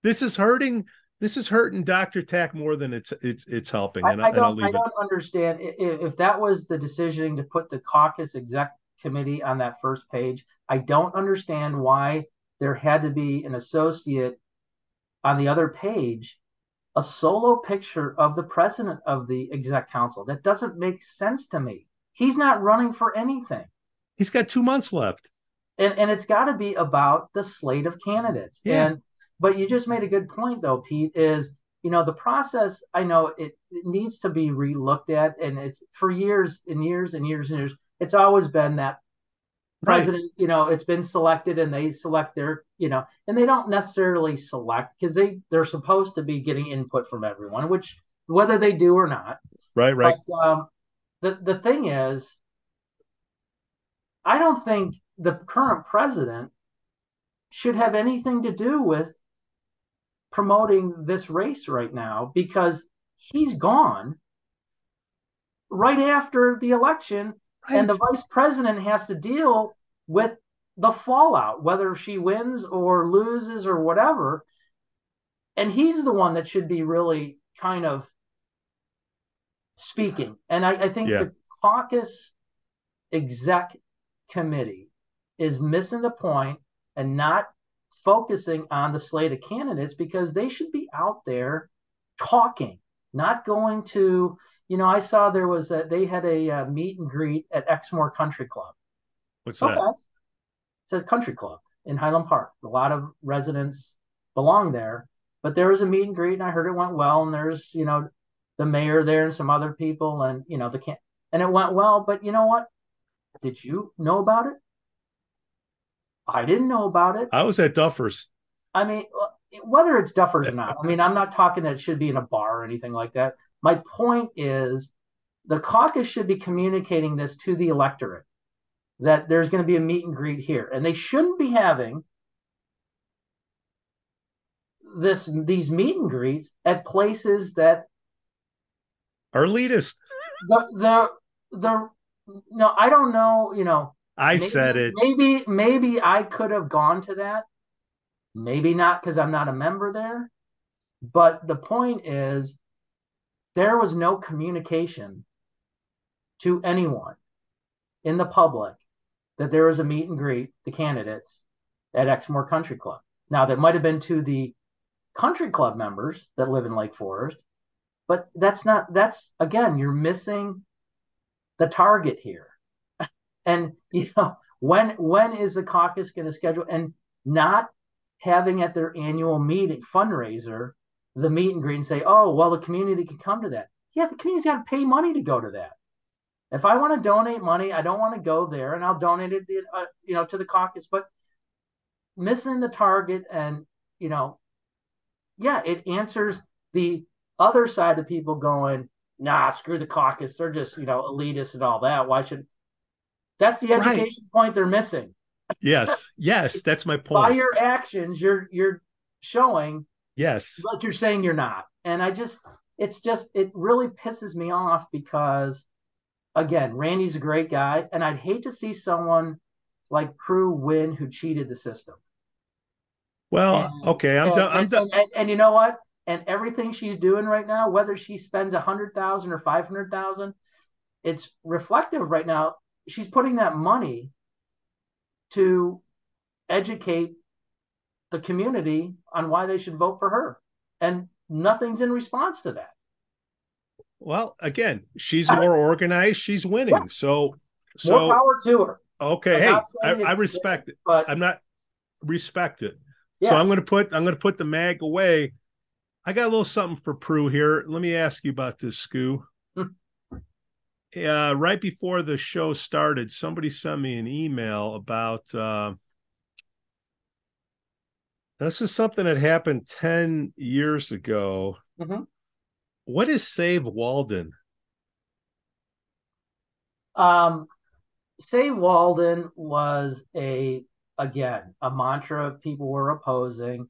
this is hurting. This is hurting Dr. Tack more than it's it's it's helping. And I, I don't I don't it. understand if, if that was the decision to put the caucus exec committee on that first page. I don't understand why there had to be an associate on the other page a solo picture of the president of the exec council. That doesn't make sense to me. He's not running for anything. He's got two months left. And and it's got to be about the slate of candidates. Yeah. And but you just made a good point though, Pete, is you know the process I know it, it needs to be relooked at and it's for years and years and years and years it's always been that president right. you know it's been selected and they select their you know and they don't necessarily select because they they're supposed to be getting input from everyone which whether they do or not right right but, um, the the thing is i don't think the current president should have anything to do with promoting this race right now because he's gone right after the election Right. And the vice president has to deal with the fallout, whether she wins or loses or whatever. And he's the one that should be really kind of speaking. And I, I think yeah. the caucus exec committee is missing the point and not focusing on the slate of candidates because they should be out there talking, not going to you know, I saw there was a they had a, uh, meet and greet at Exmoor Country Club. What's that? It's a country club in Highland Park. A lot of residents belong there, but there was a meet and greet, and I heard it went well. And there's you know the mayor there and some other people, and you know the can and it went well. But you know what? Did you know about it? I didn't know about it. I was at Duffers. I mean, uh, whether it's Duffers or not, I mean, I'm not talking that it should be in a bar or anything like that. My point is the caucus should be communicating this to the electorate that there's going to be a meet and greet here. And they shouldn't be having this these meet and greets at places that are elitist. The the the no, I don't know, you know. I maybe, said it. Maybe maybe I could have gone to that. Maybe not because I'm not a member there. But the point is there was no communication to anyone in the public that there was a meet and greet the candidates at Exmoor Country Club. Now that might have been to the country club members that live in Lake Forest, but that's not that's again you're missing the target here. And you know when when is the caucus going to schedule and not having at their annual meeting fundraiser the meet and greet and say, oh, well, the community can come to that. Yeah, the community's got to pay money to go to that. If I want to donate money, I don't want to go there, and I'll donate it, uh, you know, to the caucus. But missing the target, and you know, yeah, it answers the other side of people going, nah, screw the caucus. They're just you know elitist and all that. Why should? That's the education right. point they're missing. Yes, yes, that's my point. By your actions, you're you're showing Yes. But you're saying you're not. And I just, it's just, it really pisses me off because, again, Randy's a great guy. And I'd hate to see someone like Prue win who cheated the system. Well, and, okay, I'm and, done. I'm done. And, and, you know what? And everything she's doing right now, whether she spends a hundred thousand or five hundred thousand, it's reflective right now. She's putting that money to educate the community on why they should vote for her, and nothing's in response to that. Well, again, she's more organized. She's winning. So, so more power to her. Okay, hey, I, I, respect it, but I'm not respect it. Yeah. So I'm going to put I'm going to put the mag away. I got a little something for Prue here. Let me ask you about this, Scoo. Uh, right before the show started, somebody sent me an email about. Uh, this is something that happened 10 years ago. Mm-hmm. What is Save Walden? Um, Save Walden was a again a mantra people were opposing.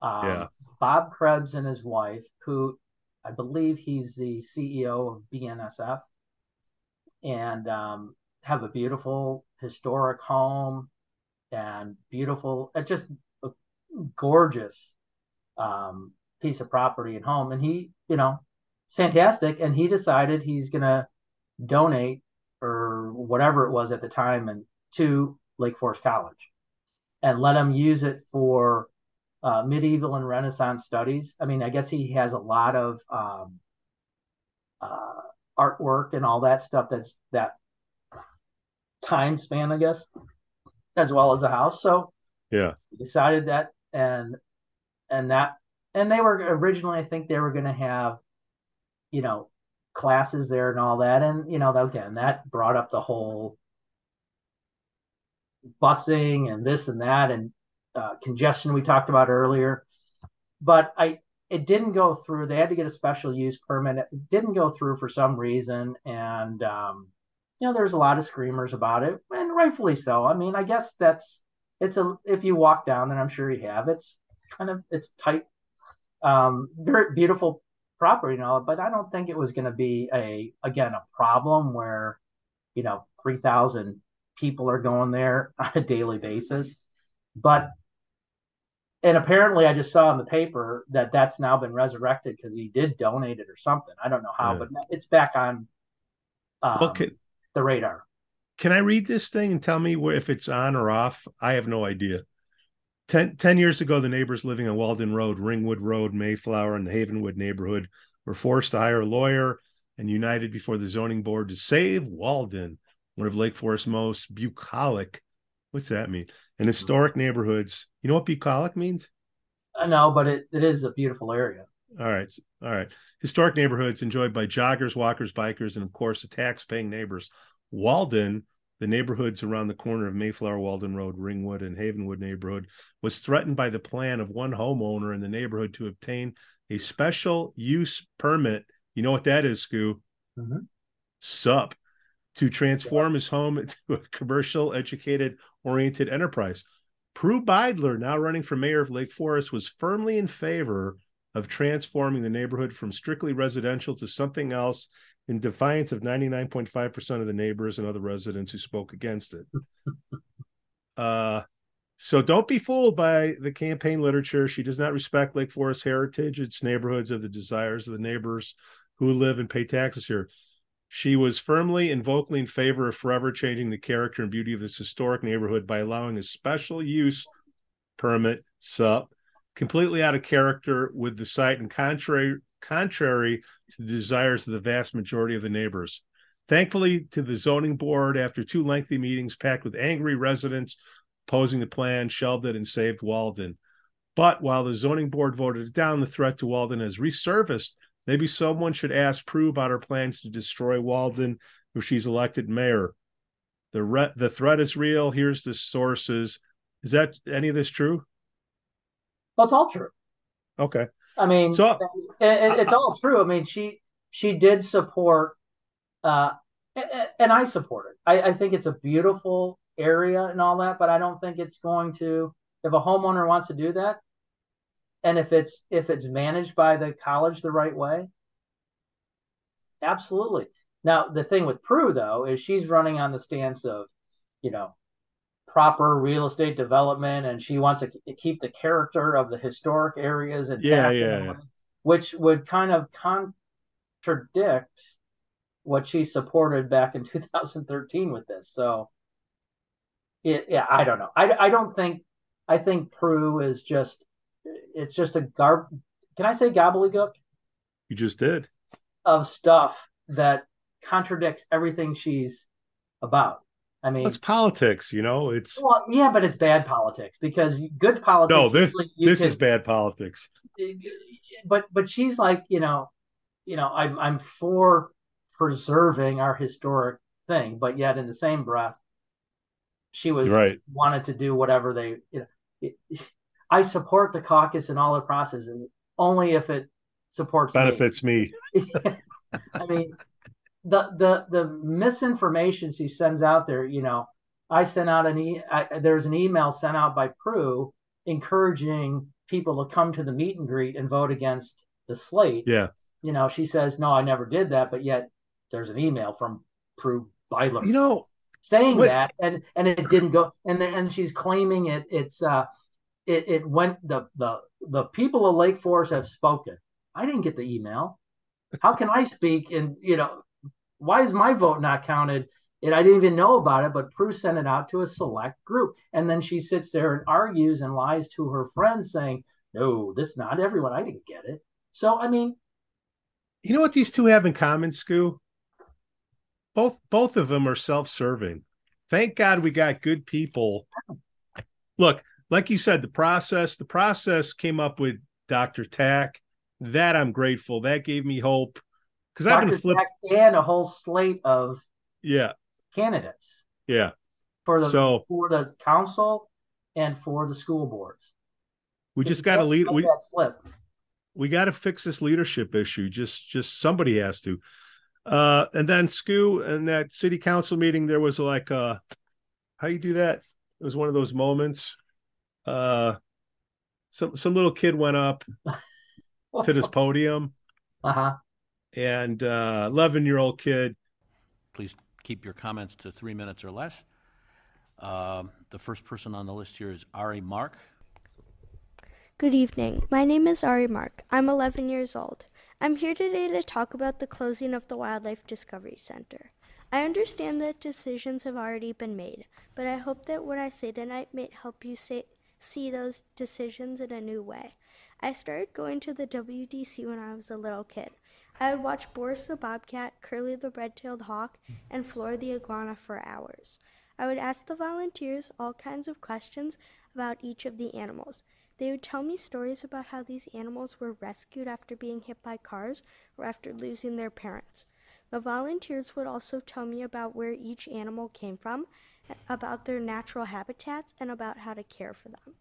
Um, yeah. Bob Krebs and his wife, who I believe he's the CEO of BNSF, and um, have a beautiful historic home and beautiful, uh, just a gorgeous um, piece of property and home. And he, you know, it's fantastic. And he decided he's going to donate or whatever it was at the time and to Lake Forest College and let him use it for uh, medieval and Renaissance studies. I mean, I guess he has a lot of um, uh, artwork and all that stuff that's that time span, I guess, as well as the house. So yeah, decided that and and that and they were originally, I think they were going to have, you know, classes there and all that. And, you know, again, that brought up the whole busing and this and that and uh, congestion we talked about earlier. But I, it didn't go through. They had to get a special use permit. It didn't go through for some reason. And, um, you know, there's a lot of screamers about it, and rightfully so. I mean, I guess that's it's a if you walk down, and I'm sure you have. It's kind of it's tight, um, very beautiful property and all, but I don't think it was going to be a again a problem where you know three thousand people are going there on a daily basis. But and apparently, I just saw in the paper that that's now been resurrected because he did donate it or something. I don't know how, yeah. but it's back on um, well, can, the radar. Can I read this thing and tell me where, if it's on or off? I have no idea. Ten, 10 years ago, the neighbors living on Walden Road, Ringwood Road, Mayflower, and the Havenwood neighborhood were forced to hire a lawyer and united before the zoning board to save Walden, one of Lake Forest's most bucolic. What's that mean? And historic neighborhoods. You know what bucolic means? I know, but it, it is a beautiful area. All right. All right. Historic neighborhoods enjoyed by joggers, walkers, bikers, and of course, the tax paying neighbors. Walden the neighborhoods around the corner of Mayflower, Walden Road, Ringwood, and Havenwood neighborhood was threatened by the plan of one homeowner in the neighborhood to obtain a special use permit. You know what that is, Scoo? Mm-hmm. Sup. To transform yeah. his home into a commercial, educated, oriented enterprise. Prue Beidler, now running for mayor of Lake Forest, was firmly in favor of transforming the neighborhood from strictly residential to something else in defiance of 99.5% of the neighbors and other residents who spoke against it. uh, so don't be fooled by the campaign literature. She does not respect Lake Forest heritage, its neighborhoods, of the desires of the neighbors who live and pay taxes here. She was firmly and vocally in favor of forever changing the character and beauty of this historic neighborhood by allowing a special use permit, SUP, completely out of character with the site and contrary contrary to the desires of the vast majority of the neighbors. Thankfully, to the zoning board, after two lengthy meetings packed with angry residents opposing the plan, shelved it and saved Walden. But while the zoning board voted it down, the threat to Walden has resurfaced. Maybe someone should ask Prue about her plans to destroy Walden if she's elected mayor. The re- the threat is real. Here's the sources. Is that any of this true? Well, it's all true. Okay. I mean, so, it, it's all true. I mean, she she did support, uh, and I support it. I, I think it's a beautiful area and all that, but I don't think it's going to. If a homeowner wants to do that, and if it's if it's managed by the college the right way, absolutely. Now the thing with Prue though is she's running on the stance of, you know, proper real estate development and she wants to keep the character of the historic areas intact yeah, yeah, yeah. which would kind of contradict what she supported back in 2013 with this so it, yeah i don't know I, I don't think i think prue is just it's just a garb can i say gobbledygook you just did of stuff that contradicts everything she's about I mean, it's politics, you know. It's well, yeah, but it's bad politics because good politics. No, this this is bad politics. But but she's like, you know, you know, I'm I'm for preserving our historic thing, but yet in the same breath, she was right. wanted to do whatever they. You know, it, I support the caucus and all the processes only if it supports benefits me. me. I mean, the the the misinformation she sends out there, you know, I sent out an e I, there's an email sent out by Prue encouraging people to come to the meet and greet and vote against the slate. Yeah. You know, she says, No, I never did that, but yet there's an email from Prue Beidler. You know, saying what, that and and it didn't go and and she's claiming it it's uh it, it went the the the people of Lake Forest have spoken. I didn't get the email. How can I speak and you know why is my vote not counted? And I didn't even know about it, but Prue sent it out to a select group. And then she sits there and argues and lies to her friends saying, no, this not everyone. I didn't get it. So, I mean, you know what these two have in common, Scoo? Both both of them are self-serving. Thank God we got good people. Look, like you said, the process, the process came up with Dr. Tack. That I'm grateful. That gave me hope because I've been flipping and a whole slate of yeah candidates. Yeah, for the so, for the council and for the school boards. We just got to lead. We slip. We got to fix this leadership issue. Just just somebody has to. Uh, and then Scoo and that city council meeting, there was like uh how you do that? It was one of those moments. Uh, some some little kid went up to this podium. Uh huh and uh 11 uh, year old kid. Please keep your comments to three minutes or less. Uh, the first person on the list here is Ari Mark. Good evening. My name is Ari Mark. I'm 11 years old. I'm here today to talk about the closing of the Wildlife Discovery Center. I understand that decisions have already been made, but I hope that what I say tonight may help you say, see those decisions in a new way. I started going to the WDC when I was a little kid. I would watch Boris the bobcat, Curly the red-tailed hawk, and Flora the iguana for hours. I would ask the volunteers all kinds of questions about each of the animals. They would tell me stories about how these animals were rescued after being hit by cars or after losing their parents. The volunteers would also tell me about where each animal came from, about their natural habitats, and about how to care for them.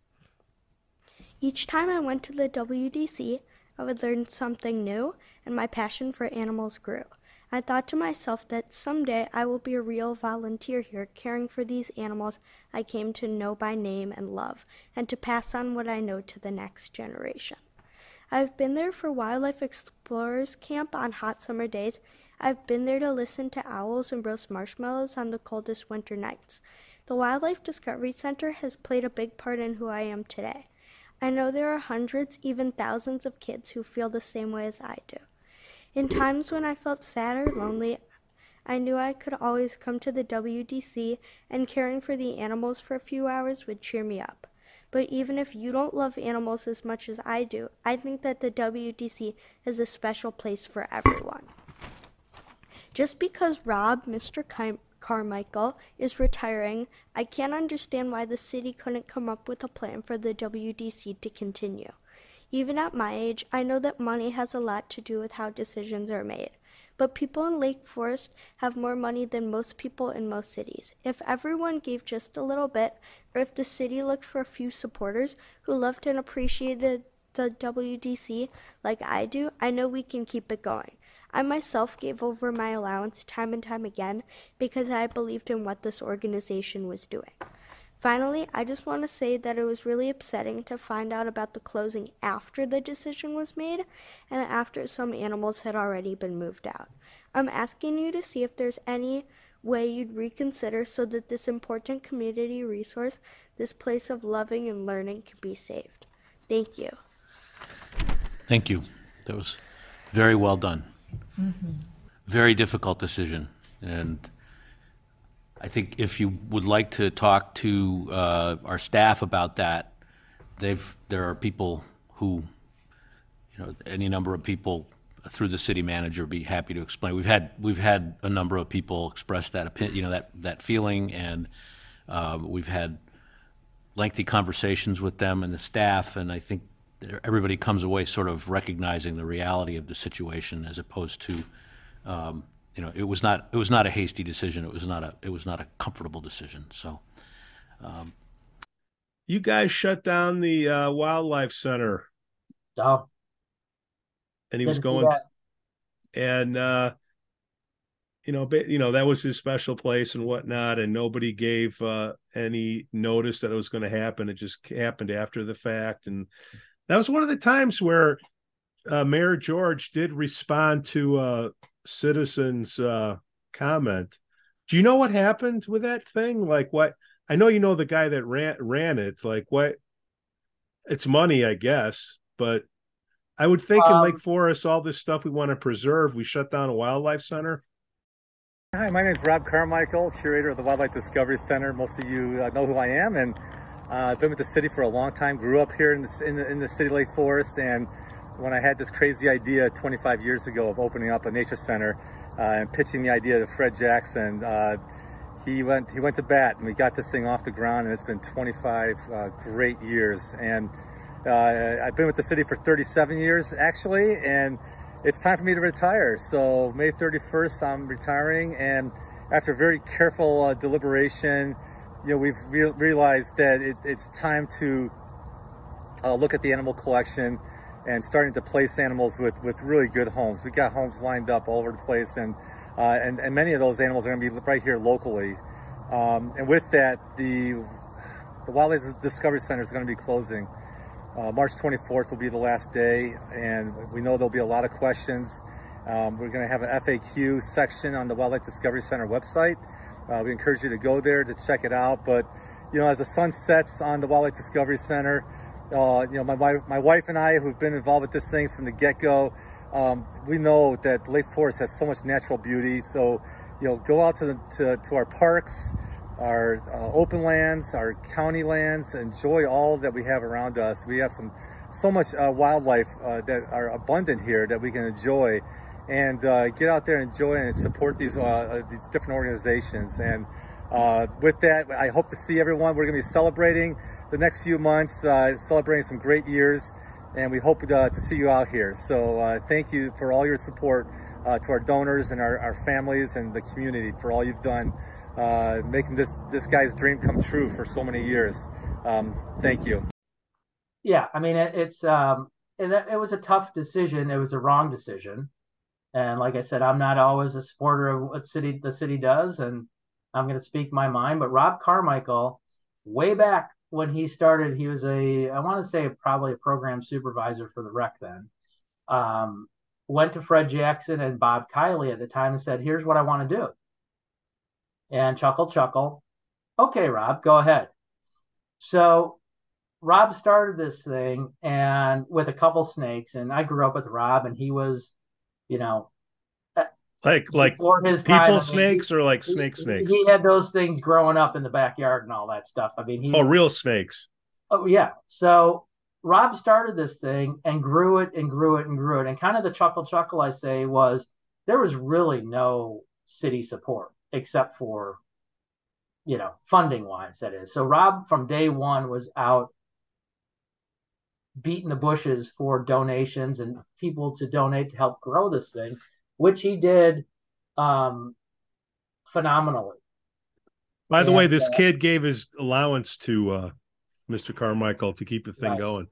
Each time I went to the WDC, I would learn something new, and my passion for animals grew. I thought to myself that someday I will be a real volunteer here, caring for these animals I came to know by name and love, and to pass on what I know to the next generation. I've been there for Wildlife Explorers Camp on hot summer days. I've been there to listen to owls and roast marshmallows on the coldest winter nights. The Wildlife Discovery Center has played a big part in who I am today. I know there are hundreds, even thousands of kids who feel the same way as I do. In times when I felt sad or lonely, I knew I could always come to the WDC and caring for the animals for a few hours would cheer me up. But even if you don't love animals as much as I do, I think that the WDC is a special place for everyone. Just because Rob, Mr. Carmichael is retiring, I can't understand why the city couldn't come up with a plan for the WDC to continue. Even at my age, I know that money has a lot to do with how decisions are made. But people in Lake Forest have more money than most people in most cities. If everyone gave just a little bit, or if the city looked for a few supporters who loved and appreciated the WDC like I do, I know we can keep it going. I myself gave over my allowance time and time again because I believed in what this organization was doing. Finally, I just want to say that it was really upsetting to find out about the closing after the decision was made and after some animals had already been moved out. I'm asking you to see if there's any way you'd reconsider so that this important community resource, this place of loving and learning, can be saved. Thank you. Thank you. That was very well done. Mm-hmm. Very difficult decision. And I think if you would like to talk to uh, our staff about that, they've there are people who, you know, any number of people through the city manager be happy to explain. We've had we've had a number of people express that opinion, you know, that that feeling, and uh, we've had lengthy conversations with them and the staff, and I think everybody comes away sort of recognizing the reality of the situation as opposed to. Um, you know, it was not it was not a hasty decision. It was not a it was not a comfortable decision. So, um, you guys shut down the uh, wildlife center. Oh, and he was going, and uh, you know, you know that was his special place and whatnot, and nobody gave uh, any notice that it was going to happen. It just happened after the fact, and that was one of the times where uh, Mayor George did respond to a citizens' uh, comment. Do you know what happened with that thing? Like what? I know you know the guy that ran ran it. Like what? It's money, I guess, but I would think um, in Lake Forest, all this stuff we want to preserve, we shut down a wildlife center. Hi, my name is Rob Carmichael, curator of the Wildlife Discovery Center. Most of you uh, know who I am, and uh, I've been with the city for a long time. Grew up here in the, in the, in the city Lake Forest, and when I had this crazy idea 25 years ago of opening up a nature center uh, and pitching the idea to Fred Jackson, uh, he went he went to bat and we got this thing off the ground and it's been 25 uh, great years and uh, I've been with the city for 37 years actually and it's time for me to retire so May 31st I'm retiring and after very careful uh, deliberation you know we've re realized that it, it's time to uh, look at the animal collection and starting to place animals with, with really good homes. We've got homes lined up all over the place, and uh, and, and many of those animals are going to be right here locally. Um, and with that, the the Wildlife Discovery Center is going to be closing. Uh, March 24th will be the last day, and we know there'll be a lot of questions. Um, we're going to have an FAQ section on the Wildlife Discovery Center website. Uh, we encourage you to go there to check it out. But you know, as the sun sets on the Wildlife Discovery Center, uh, you know, my, my, my wife and I, who've been involved with this thing from the get-go, um, we know that Lake Forest has so much natural beauty. So, you know, go out to the, to, to our parks, our uh, open lands, our county lands, enjoy all that we have around us. We have some so much uh, wildlife uh, that are abundant here that we can enjoy, and uh, get out there, and enjoy, and support these uh, these different organizations. And with that, I hope to see everyone. We're going to be celebrating the next few months, uh, celebrating some great years, and we hope uh, to see you out here. So uh, thank you for all your support uh, to our donors and our, our, families and the community for all you've done, uh, making this this guy's dream come true for so many years. Um, thank you. Yeah, I mean it, it's um, it was a tough decision. It was a wrong decision, and like I said, I'm not always a supporter of what city the city does, and I'm going to speak my mind. But Rob Carmichael, way back when he started, he was a, I want to say probably a program supervisor for the rec then. Um, went to Fred Jackson and Bob Kiley at the time and said, here's what I want to do. And chuckle, chuckle. Okay, Rob, go ahead. So Rob started this thing and with a couple snakes, and I grew up with Rob, and he was, you know, like uh, like his people time, snakes I mean, or like snake he, snakes. He had those things growing up in the backyard and all that stuff. I mean, he oh, real snakes. Oh yeah. So Rob started this thing and grew it and grew it and grew it. And kind of the chuckle chuckle I say was there was really no city support except for you know funding wise that is. So Rob from day one was out beating the bushes for donations and people to donate to help grow this thing which he did um, phenomenally. By the and, way, this uh, kid gave his allowance to uh, Mr. Carmichael to keep the thing right. going.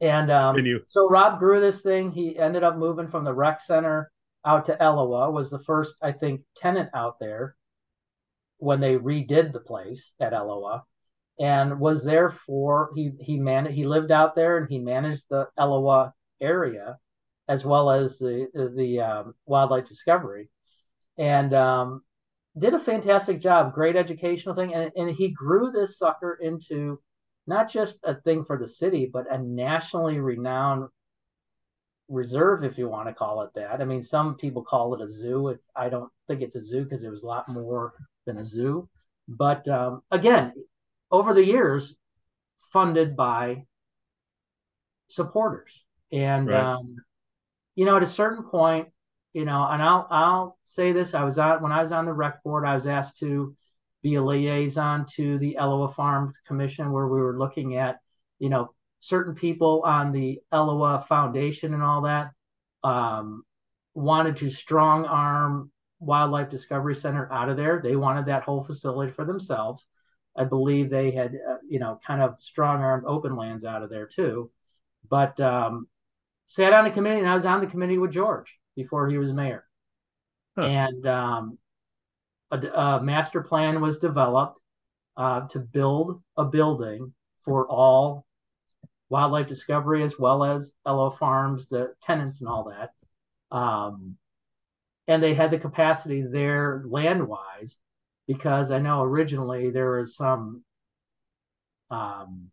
And um, so Rob grew this thing. He ended up moving from the rec center out to Elawa. Was the first, I think, tenant out there when they redid the place at Elawa, and was there for he he man he lived out there and he managed the Elawa area as well as the the um, wildlife discovery. And um, did a fantastic job, great educational thing, and, and he grew this sucker into not just a thing for the city, but a nationally renowned reserve, if you want to call it that. I mean, some people call it a zoo. It's I don't think it's a zoo because it was a lot more than a zoo. But um, again, over the years, funded by supporters, and right. um, you know, at a certain point, you know, and I'll I'll say this: I was out when I was on the rec board. I was asked to be a liaison to the Elawa Farms Commission, where we were looking at, you know, certain people on the Elawa Foundation and all that um, wanted to strong arm Wildlife Discovery Center out of there. They wanted that whole facility for themselves. I believe they had, uh, you know, kind of strong armed open lands out of there too. But um, sat on the committee, and I was on the committee with George before he was mayor. Huh. And um, a, a, master plan was developed uh, to build a building for all wildlife discovery as well as Elawa Farms, the tenants and all that. Um, and they had the capacity there land wise because I know originally there was some um,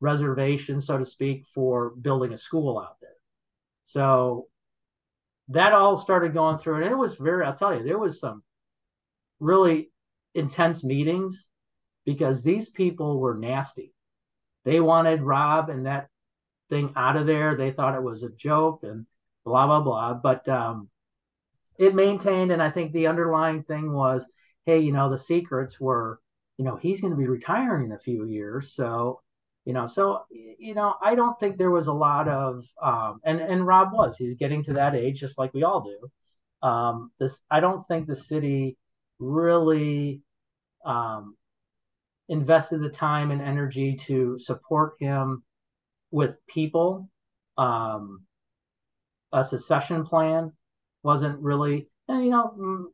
reservation, so to speak, for building a school out there. So that all started going through, and it was very, I'll tell you, there was some really intense meetings because these people were nasty. They wanted Rob and that thing out of there. They thought it was a joke and blah blah blah. But um, it maintained, and I think the underlying thing was, hey, you know, the secrets were, you know, he's going to be retiring in a few years, so you know, so you know, I don't think there was a lot of, um, and and Rob was, he's getting to that age, just like we all do. Um, this, I don't think the city really um, invested the time and energy to support him with people. Um, a secession plan wasn't really, and you know,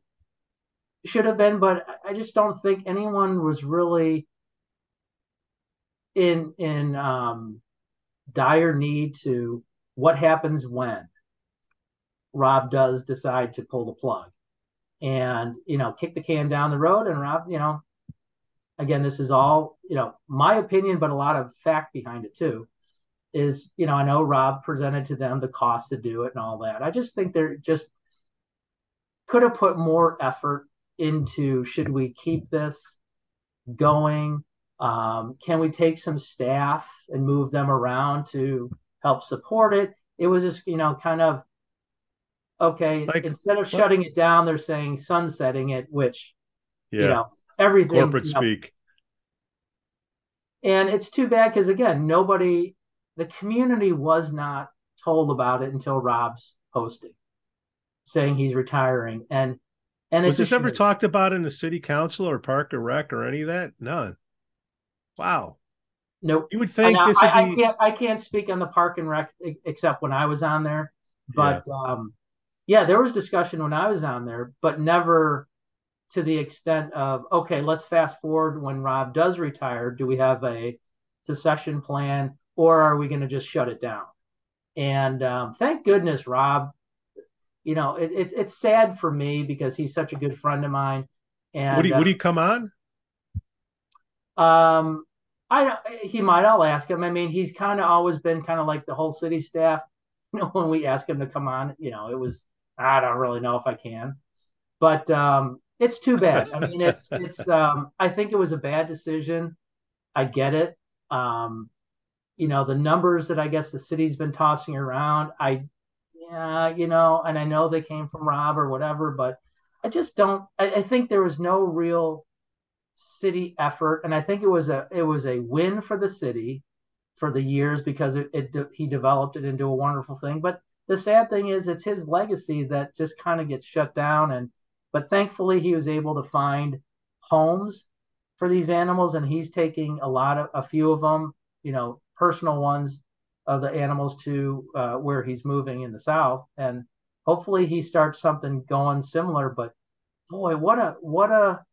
should have been, but I just don't think anyone was really in in um, dire need to what happens when Rob does decide to pull the plug and you know kick the can down the road and Rob you know again this is all you know my opinion but a lot of fact behind it too is you know I know Rob presented to them the cost to do it and all that. I just think they're just could have put more effort into should we keep this going um, can we take some staff and move them around to help support it? It was just, you know, kind of okay. Like, instead of shutting it down, they're saying sunsetting it, which, yeah. you know, everything corporate you know, speak. And it's too bad because again, nobody, the community was not told about it until Rob's posting, saying he's retiring. And and was this ever talked about in the city council or park or rec or any of that? None. Wow. Nope. You would think I, this would I, be... I can't I can't speak on the park and rec except when I was on there. But yeah. um yeah, there was discussion when I was on there, but never to the extent of okay, let's fast forward when Rob does retire. Do we have a secession plan or are we going to just shut it down? And um, thank goodness Rob, you know, it, it's it's sad for me because he's such a good friend of mine. And would he uh, would he come on? Um, I he might. I'll ask him. I mean, he's kind of always been kind of like the whole city staff. You know, when we ask him to come on, you know, it was I don't really know if I can, but um, it's too bad. I mean, it's it's. Um, I think it was a bad decision. I get it. Um, you know, the numbers that I guess the city's been tossing around. I, yeah, you know, and I know they came from Rob or whatever, but I just don't. I, I think there was no real city effort, and I think it was a it was a win for the city for the years because it, it he developed it into a wonderful thing. But the sad thing is, it's his legacy that just kind of gets shut down. And but thankfully, he was able to find homes for these animals, and he's taking a lot of a few of them, you know, personal ones of the animals to uh, where he's moving in the south, and hopefully he starts something going similar. But boy, what a what a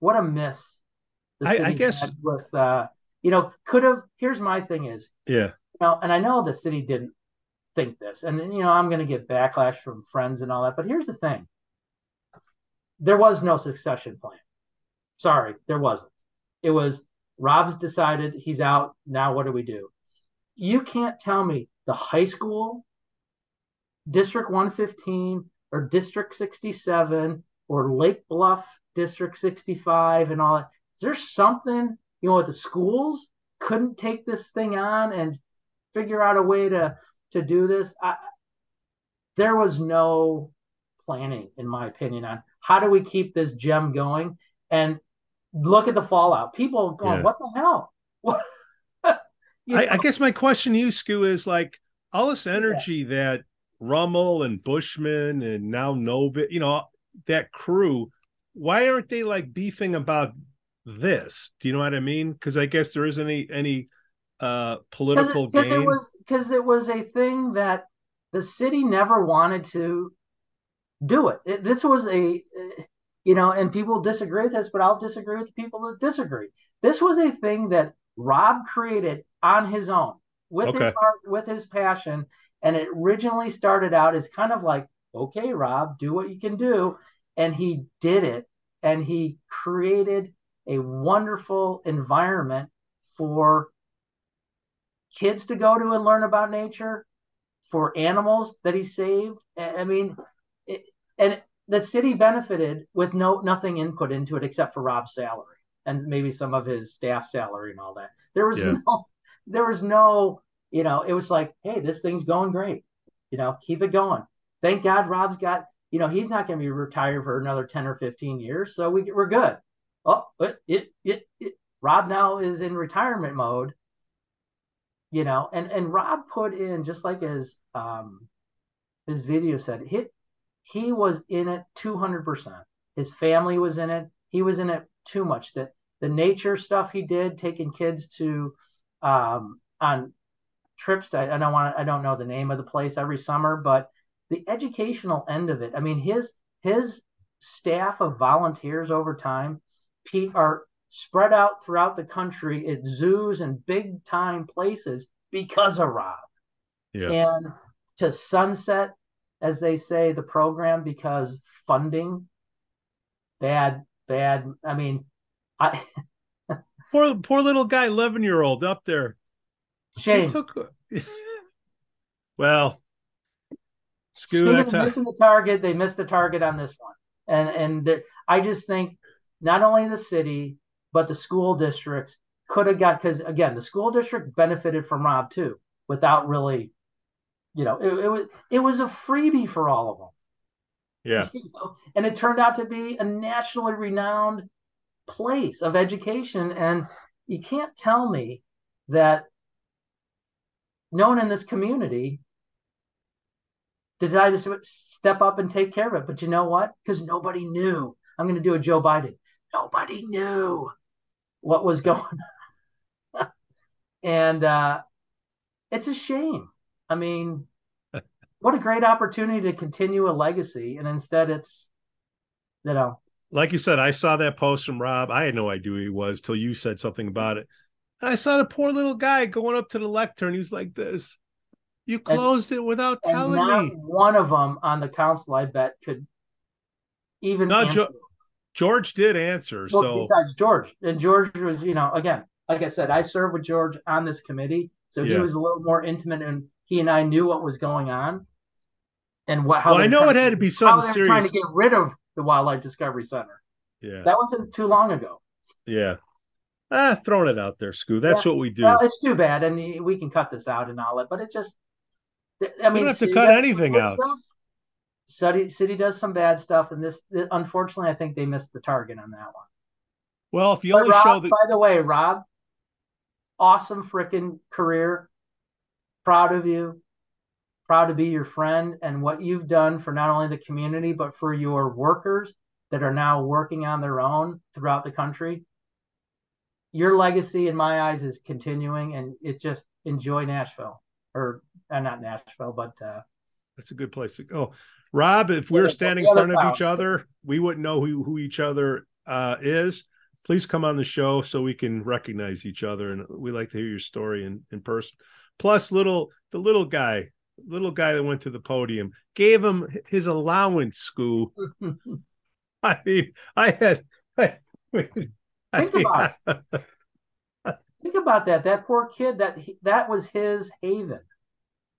what a miss. I, I, guess with uh, you know, could have. Here's my thing is, yeah, you know, and I know the city didn't think this, and you know, I'm going to get backlash from friends and all that. But here's the thing: there was no succession plan. Sorry, there wasn't. It was Rob's decided he's out. Now what do we do? You can't tell me the high school, District 115 or District 67 or Lake Bluff District 65 and all that. Is there something, you know, at the schools couldn't take this thing on and figure out a way to to do this? I, there was no planning, in my opinion, on how do we keep this gem going. And look at the fallout. People going, yeah. "What the hell?" What? I, I, guess my question to you, Scoo, is like all this energy yeah. that Rummel and Bushman and now Novick, you know, that crew, why aren't they like beefing about this? Do you know what I mean? Because I guess there isn't any any uh political Cause it, cause It was because it was a thing that the city never wanted to do it. it this was a you know, and people disagree with this, but I'll disagree with the people that disagree. This was a thing that Rob created on his own with okay. his heart, with his passion, and it originally started out as kind of like, okay, Rob, do what you can do. And he did it. And he created a wonderful environment for kids to go to and learn about nature, for animals that he saved. I mean, it, and the city benefited with no nothing input into it except for Rob's salary and maybe some of his staff salary and all that. There was yeah. no, there was no you know, it was like, hey, this thing's going great. You know, keep it going. Thank God Rob's got, you know, he's not going to be retired for another 10 or 15 years. So we, we're good. Oh, it, it, it, it, Rob now is in retirement mode, you know, and, and Rob put in, just like his, um, his video said, he, he was in it 200%. His family was in it. He was in it too much. That the nature stuff he did, taking kids to, um, on trips to, I don't want I don't know the name of the place every summer, but the educational end of it. I mean, his his staff of volunteers over time, Pete, are spread out throughout the country at zoos and big time places because of Rob. Yeah. And to sunset, as they say, the program because funding, bad, bad. I mean, I poor poor little guy, eleven year old up there Shame. Took... well, Scoo, that's missing the target. They missed the target on this one, and and I just think not only the city but the school districts could have got because again the school district benefited from Rob too without really, you know, it, it was it was a freebie for all of them. Yeah, you know? and it turned out to be a nationally renowned place of education, and you can't tell me that no one in this community decided to step up and take care of it. But you know what? Because nobody knew. I'm going to do a Joe Biden. Nobody knew what was going on. and uh, it's a shame. I mean, what a great opportunity to continue a legacy. And instead, it's, you know. Like you said, I saw that post from Rob. I had no idea who he was till you said something mm-hmm. about it. And I saw the poor little guy going up to the lectern. He's like this. You closed and, it without telling me. One of them on the council, I bet, could even. No, jo- George did answer. Well, so besides George, and George was, you know, again, like I said, I served with George on this committee, so yeah. he was a little more intimate, and he and I knew what was going on, and what. How well, I know it had to be something serious. Trying to get rid of the Wildlife Discovery Center. Yeah, that wasn't too long ago. Yeah, Ah, throwing it out there, Scoo. That's yeah. what we do. Well, it's too bad, and we can cut this out and all that. But it just, I mean, we don't have to cut anything out. Stuff. City City does some bad stuff, and this, unfortunately, I think they missed the target on that one. Well, if you but only Rob, show that. By the way, Rob, awesome freaking career. Proud of you. Proud to be your friend and what you've done for not only the community but for your workers that are now working on their own throughout the country your legacy in my eyes is continuing and it just enjoy Nashville or uh, not Nashville, but uh, that's a good place to go. Rob, if we are standing in front of each other, we wouldn't know who, who each other uh, is. Please come on the show so we can recognize each other. And we like to hear your story in, in person. Plus, little the little guy, little guy that went to the podium, gave him his allowance, Scoo. I mean, I had. I, Think about it. Think about that. That poor kid. That that was his haven.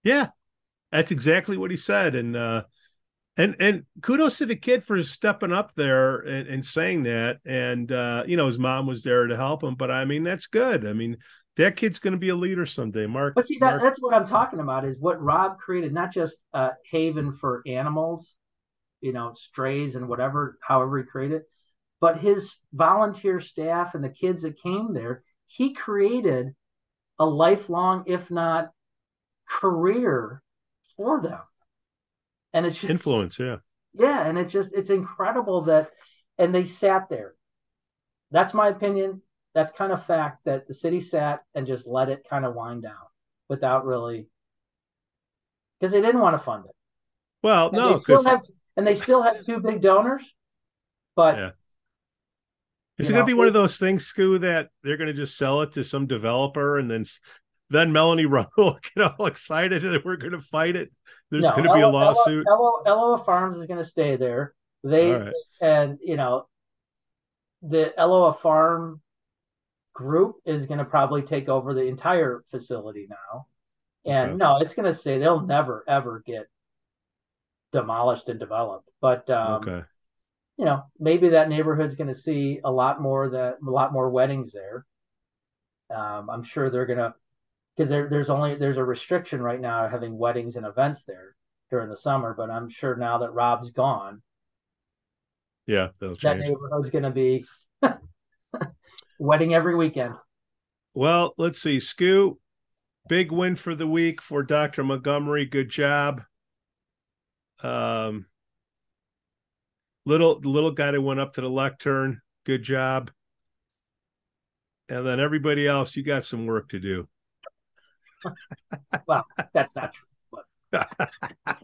Yeah, that's exactly what he said, and uh, and and kudos to the kid for stepping up there and, and saying that. And uh, you know, his mom was there to help him, but I mean, that's good. I mean, that kid's going to be a leader someday, Mark. But see, that, Mark. that's what I'm talking about. Is what Rob created, not just a haven for animals, you know, strays and whatever, however he created, but his volunteer staff and the kids that came there. He created a lifelong, if not career, for them. And it's just influence, yeah. Yeah, and it's just it's incredible that and they sat there. That's my opinion. That's kind of fact that the city sat and just let it kind of wind down without really because they didn't want to fund it. Well, and no, they still have and they still have two big donors, but yeah. Is it going to be one of those things, Scoo, that they're going to just sell it to some developer and then then Melanie Russell will get all excited that we're going to fight it? There's no, going to be a lawsuit. Elawa Farms is going to stay there. They right. and you know the Elawa Farm group is going to probably take over the entire facility now. And okay. no, it's going to say they'll never ever get demolished and developed. But um, okay you know, maybe that neighborhood's going to see a lot more that a lot more weddings there. Um, I'm sure they're going to because there, there's only there's a restriction right now having weddings and events there during the summer. But I'm sure now that Rob's gone, yeah, that neighborhood's going to be wedding every weekend. Well, let's see, Scoo, big win for the week for Dr. Montgomery. Good job. Um, little little guy that went up to the lectern. Good job. And then everybody else, you got some work to do. well, that's not true. But...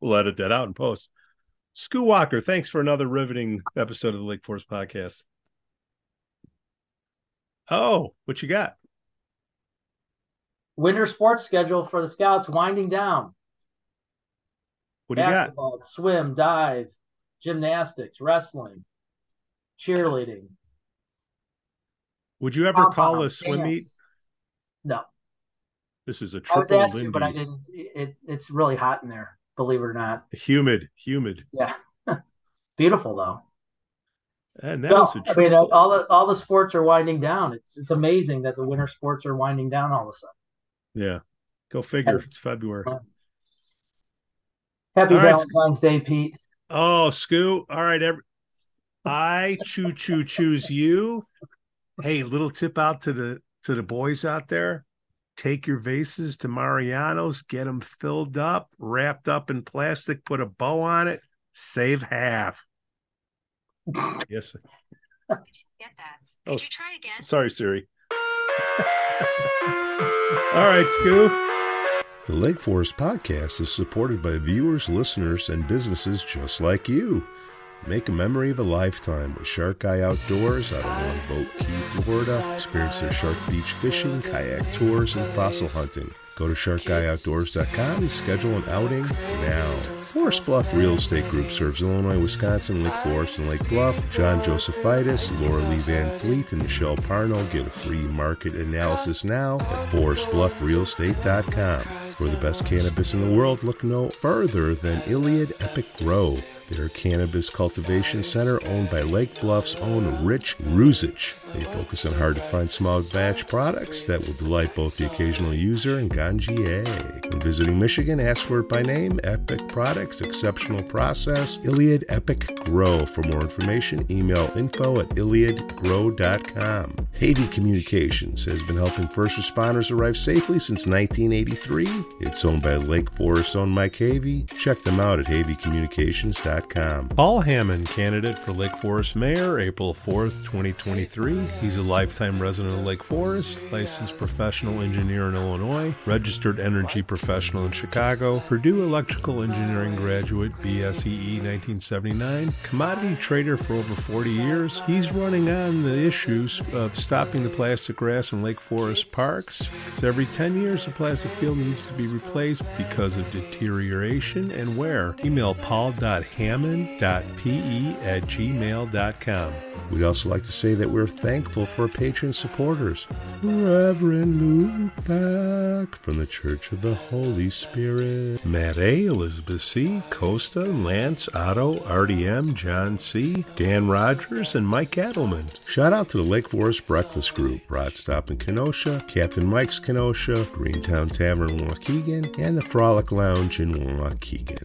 we'll edit that out and post. Scoo Walker, thanks for another riveting episode of the Lake Forest podcast. Oh, what you got? Winter sports schedule for the Scouts winding down. What do Basketball, you got? Swim, dive, gymnastics, wrestling, cheerleading. Would you ever call a swim meet? No. This is a triple. I was asked to, but I didn't. It, it's really hot in there. Believe it or not. Humid, humid. Yeah. Beautiful though. And that well, was a triple. I mean, all the all the sports are winding down. It's it's amazing that the winter sports are winding down all of a sudden. Yeah. Go figure. It's February. Happy all Valentine's right. Day, Pete. Oh, Scoo. All right. Every, I choo choo choose you. Hey, little tip out to the to the boys out there. Take your vases to Mariano's, get them filled up, wrapped up in plastic, put a bow on it, save half. Yes. Did you get that? Did oh, you try again? Sorry, Siri. All right, Scoo. The Lake Forest Podcast is supported by viewers, listeners, and businesses just like you. Make a memory of a lifetime with Shark Eye Outdoors out of Longboat Key, Florida. Experience their shark beach fishing, kayak tours, and fossil hunting. Go to sharkeyeoutdoors.com and schedule an outing now. Forest Bluff Real Estate Group serves Illinois, Wisconsin, Lake Forest, and Lake Bluff. John Josephitis, Laura Lee Van Fleet, and Michelle Parno get a free market analysis now at forestbluffrealestate.com. For the best cannabis in the world, look no further than Iliad Epic Grow. They're cannabis cultivation center owned by Lake Bluff's own Rich Ruzich. They focus on hard to find small batch products that will delight both the occasional user and ganjier. When visiting Michigan, ask for it by name Epic Products, Exceptional Process, Iliad Epic Grow. For more information, email info at iliadgrow.com. Havey Communications has been helping first responders arrive safely since 1983. It's owned by Lake Forest owned Mike Havey. Check them out at haveycommunications.com. Paul Hammond, candidate for Lake Forest Mayor, April 4th, 2023. He's a lifetime resident of Lake Forest, licensed professional engineer in Illinois, registered energy professional in Chicago, Purdue Electrical Engineering graduate, BSEE 1979, commodity trader for over 40 years. He's running on the issues of stopping the plastic grass in Lake Forest parks. So every 10 years, the plastic field needs to be replaced because of deterioration and wear. Email paul.hammond hammond.pe at gmail.com. We'd also like to say that we're thankful for patron supporters. Reverend Luke Beck from the Church of the Holy Spirit. Matt A., Elizabeth C., Costa, Lance, Otto, RDM, John C., Dan Rogers, and Mike Adelman. Shout out to the Lake Forest Breakfast Group, Rod Stop in Kenosha, Captain Mike's Kenosha, Greentown Tavern in Waukegan, and the Frolic Lounge in Waukegan.